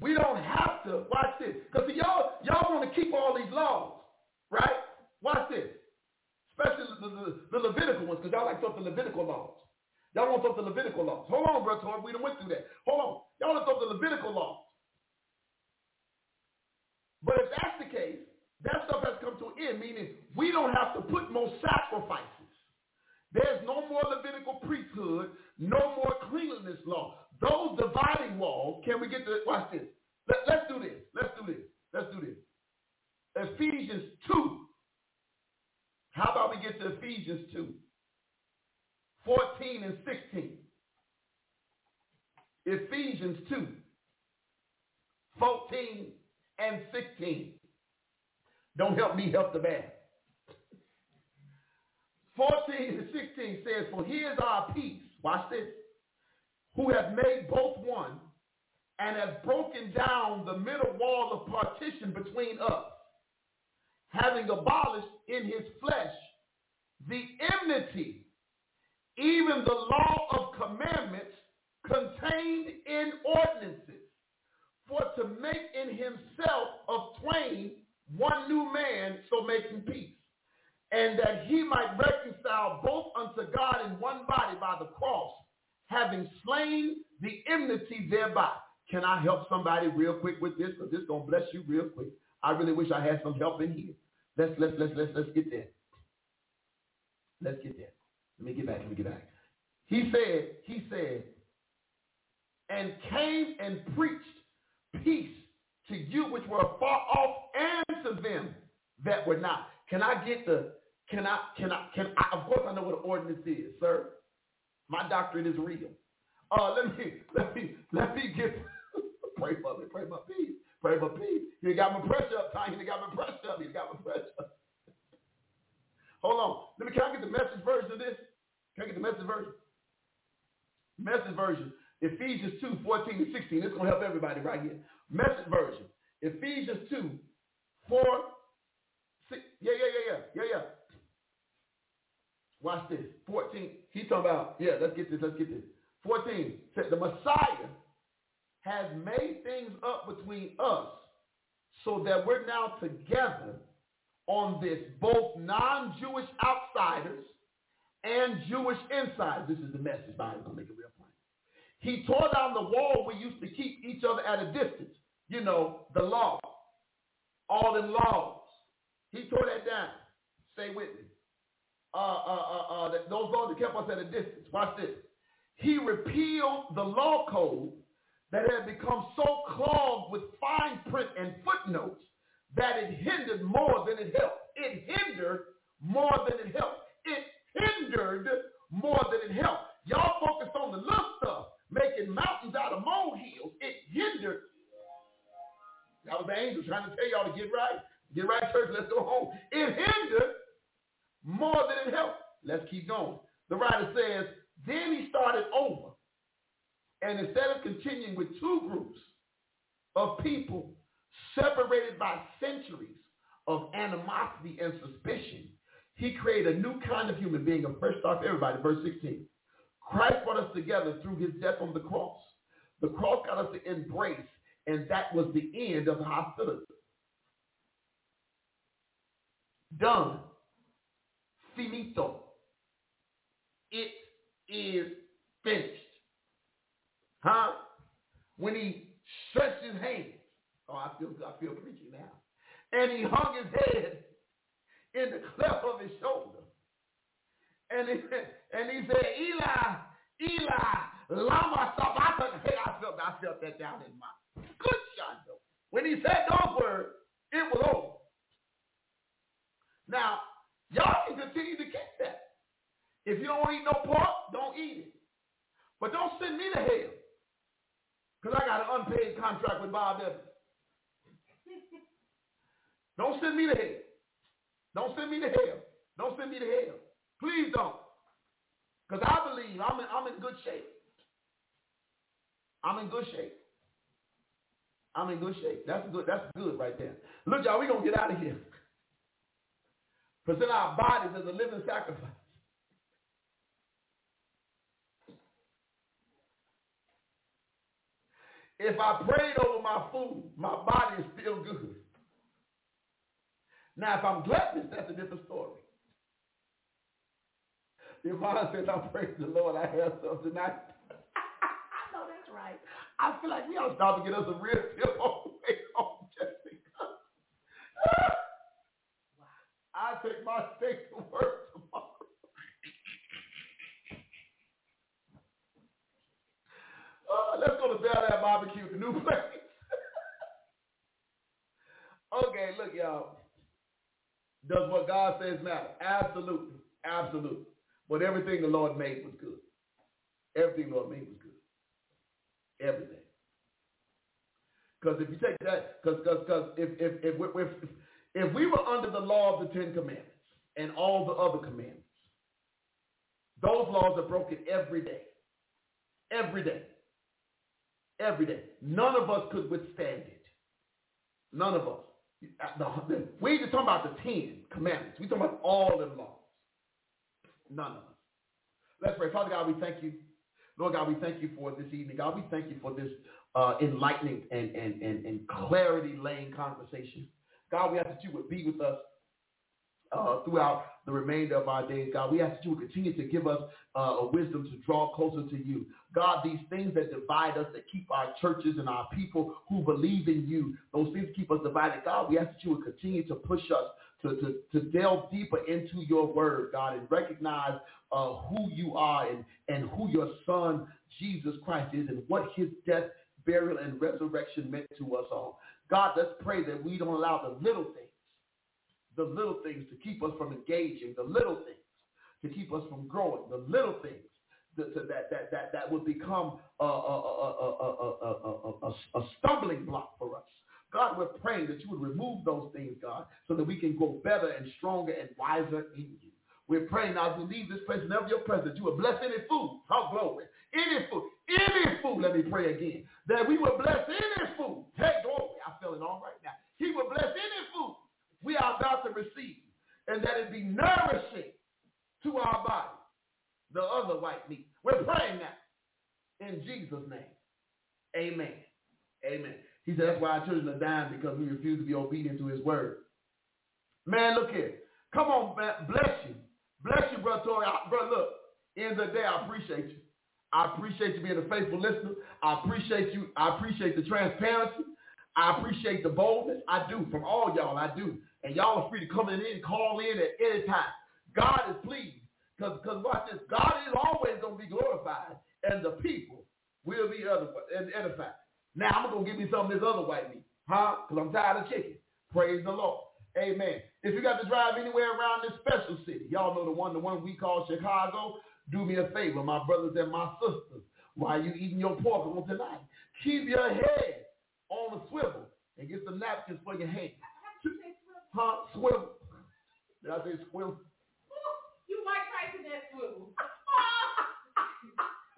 we don't have to, watch this, because y'all, y'all want to keep all these laws, right? Watch this. Especially the, the, the Levitical ones, because y'all like talk the Levitical laws. Y'all want to the Levitical laws. Hold on, brother Tori, we done went through that. Hold on. Y'all want to the Levitical laws. But if that's the case, that stuff has come to an end, meaning we don't have to put more sacrifices. There's no more Levitical priesthood, no more cleanliness law. Those dividing walls, can we get to, watch this. Let, let's do this. Let's do this. Let's do this. Ephesians 2. How about we get to Ephesians 2? 14 and 16. Ephesians 2. 14 and 16. Don't help me help the man. 14 and 16 says, For he is our peace. Watch this. Who has made both one and has broken down the middle wall of partition between us, having abolished in his flesh the enmity, even the law of commandments contained in ordinances, for to make in himself of twain one new man, so making peace and that he might reconcile both unto God in one body by the cross, having slain the enmity thereby. Can I help somebody real quick with this? Because this gonna bless you real quick. I really wish I had some help in here. Let's let's let's let's let's get there. Let's get there. Let me get back. Let me get back. He said, he said, and came and preached peace to you which were far off and to them that were not. Can I get the can I, can I, can I, of course I know what an ordinance is, sir. My doctrine is real. Uh, let me, let me, let me get, [laughs] pray for me, pray my peace. Pray for peace. You got my pressure up, Ty. You got my pressure up. You got my pressure up. [laughs] Hold on. Let me, can I get the message version of this? Can I get the message version? Message version. Ephesians 2, 14 and 16. This is going to help everybody right here. Message version. Ephesians 2, 4, 6. Yeah, yeah, yeah, yeah. Yeah, yeah. Watch this. 14. He's talking about, yeah, let's get this, let's get this. 14 said the Messiah has made things up between us so that we're now together on this, both non-Jewish outsiders and Jewish insiders. This is the message. I'm going to make it real plain. He tore down the wall we used to keep each other at a distance. You know, the law. All them laws. He tore that down. Stay with me. Uh, uh, uh, uh, those laws that kept us at a distance. Watch this. He repealed the law code that had become so clogged with fine print and footnotes that it hindered more than it helped. It hindered more than it helped. It hindered more than it helped. Y'all focus on the little stuff, making mountains out of molehills. It hindered. That was the angel trying to tell y'all to get right. Get right, church. Let's go home. It hindered more than it helped. Let's keep going. The writer says, then he started over. And instead of continuing with two groups of people separated by centuries of animosity and suspicion, he created a new kind of human being, a fresh off, everybody. Verse 16. Christ brought us together through his death on the cross. The cross got us to embrace, and that was the end of hostility. Done. Finito. It is finished. Huh? When he stretched his hands Oh, I feel I feel preachy now. And he hung his head in the cleft of his shoulder. And he, and he said, Eli, Eli, lama sabachthani. I felt, I felt that down in my good shondo. When he said those words, it was over. Now, y'all can continue to keep that. If you don't eat no pork, don't eat it. But don't send me to hell. Because I got an unpaid contract with Bob Evans. [laughs] Don't send me to hell. Don't send me to hell. Don't send me to hell. Please don't. Because I believe I'm in, I'm in good shape. I'm in good shape. I'm in good shape. That's good. That's good right there. Look, y'all, we're going to get out of here. [laughs] Present our bodies as a living sacrifice. If I prayed over my food, my body is still good. Now, if I'm gluttonous, that's a different story. Mom says, I praise the Lord, I have some tonight. [laughs] I know that's right. I feel like we ought to start to get us a real tip [laughs] on the way home just because. [laughs] I take my steak to work tomorrow. [laughs] Uh, let's go to Bel Air Barbecue, the new place. okay, look, y'all. Does what God says matter? Absolutely. Absolutely. But everything the Lord made was good. Everything the Lord made was good. Everything. Because if you take that, because because if if if, if if we were under the law of the Ten Commandments and all the other commandments, those laws are broken every day. Every day. Every day. None of us could withstand it. None of us. We ain't just talking about the Ten Commandments. We talking about all the laws. None of us. Let's pray. Father God, we thank you. Lord God, we thank you for this evening. God, we thank you for this uh, enlightening and, and, and, and clarity laying conversation. God, we ask that you would be with us uh, throughout the remainder of our days, God. We ask that you would continue to give us uh, a wisdom to draw closer to you. God, these things that divide us, that keep our churches and our people who believe in you, those things keep us divided. God, we ask that you would continue to push us to, to, to delve deeper into your word, God, and recognize uh, who you are and, and who your son, Jesus Christ, is and what his death, burial, and resurrection meant to us all. God, let's pray that we don't allow the little things the little things to keep us from engaging, the little things to keep us from growing, the little things that that that that, would become a, a, a, a, stumbling block for us. God, we're praying that you would remove those things, God, so that we can grow better and stronger and wiser in you. We're praying now as we leave this place, whenever your presence, you will bless any food. How glory. Any food. Any food, let me pray again. That we will bless any food. Hey, glory. I feel it all right now. He will bless any food we are about to receive. And that it be nourishing to our body. The other white meat. We're praying now. In Jesus' name. Amen. Amen. He said that's why our children are dying because we refuse to be obedient to his word. Man, look here. Come on, man. Bless you. Bless you, brother Tori. Bro, look, end of the day, I appreciate you. I appreciate you being a faithful listener. I appreciate you. I appreciate the transparency. I appreciate the boldness. I do. From all y'all, I do. And y'all are free to come in and call in at any time. God is pleased. Because because watch this. God is always going to be glorified. And the people will be other, edified. Now, I'm going to give me some of this other white meat. Huh? Because I'm tired of chicken. Praise the Lord. Amen. If you got to drive anywhere around this special city, y'all know the one, the one we call Chicago. Do me a favor, my brothers and my sisters, while you eating your pork on tonight, keep your head on a swivel and get some napkins for your head. Huh? Swivel. Did I say swivel? You might type in that swivel. [laughs]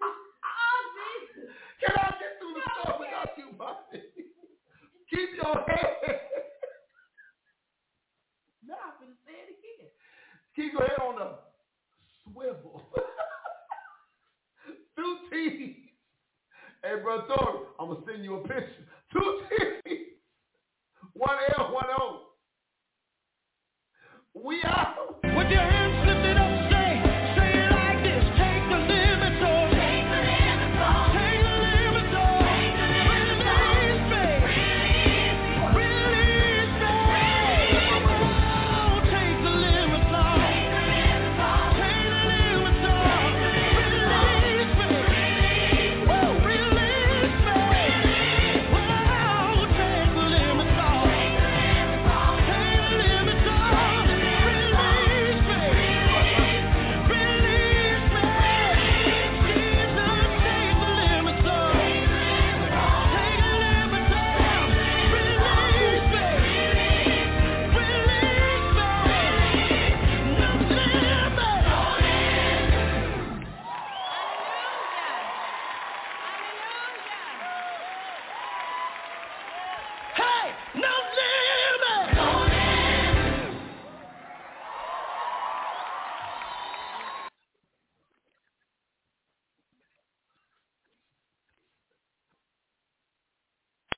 oh, Jesus. Can I get through the stuff without you, Bobby? Keep your head [laughs] Nah, I'm finna say it again. Keep your head on the swivel. [laughs] Two T's. Hey, brother Tori, I'm going to send you a picture. Two T's. One L, one O. We out. With your hands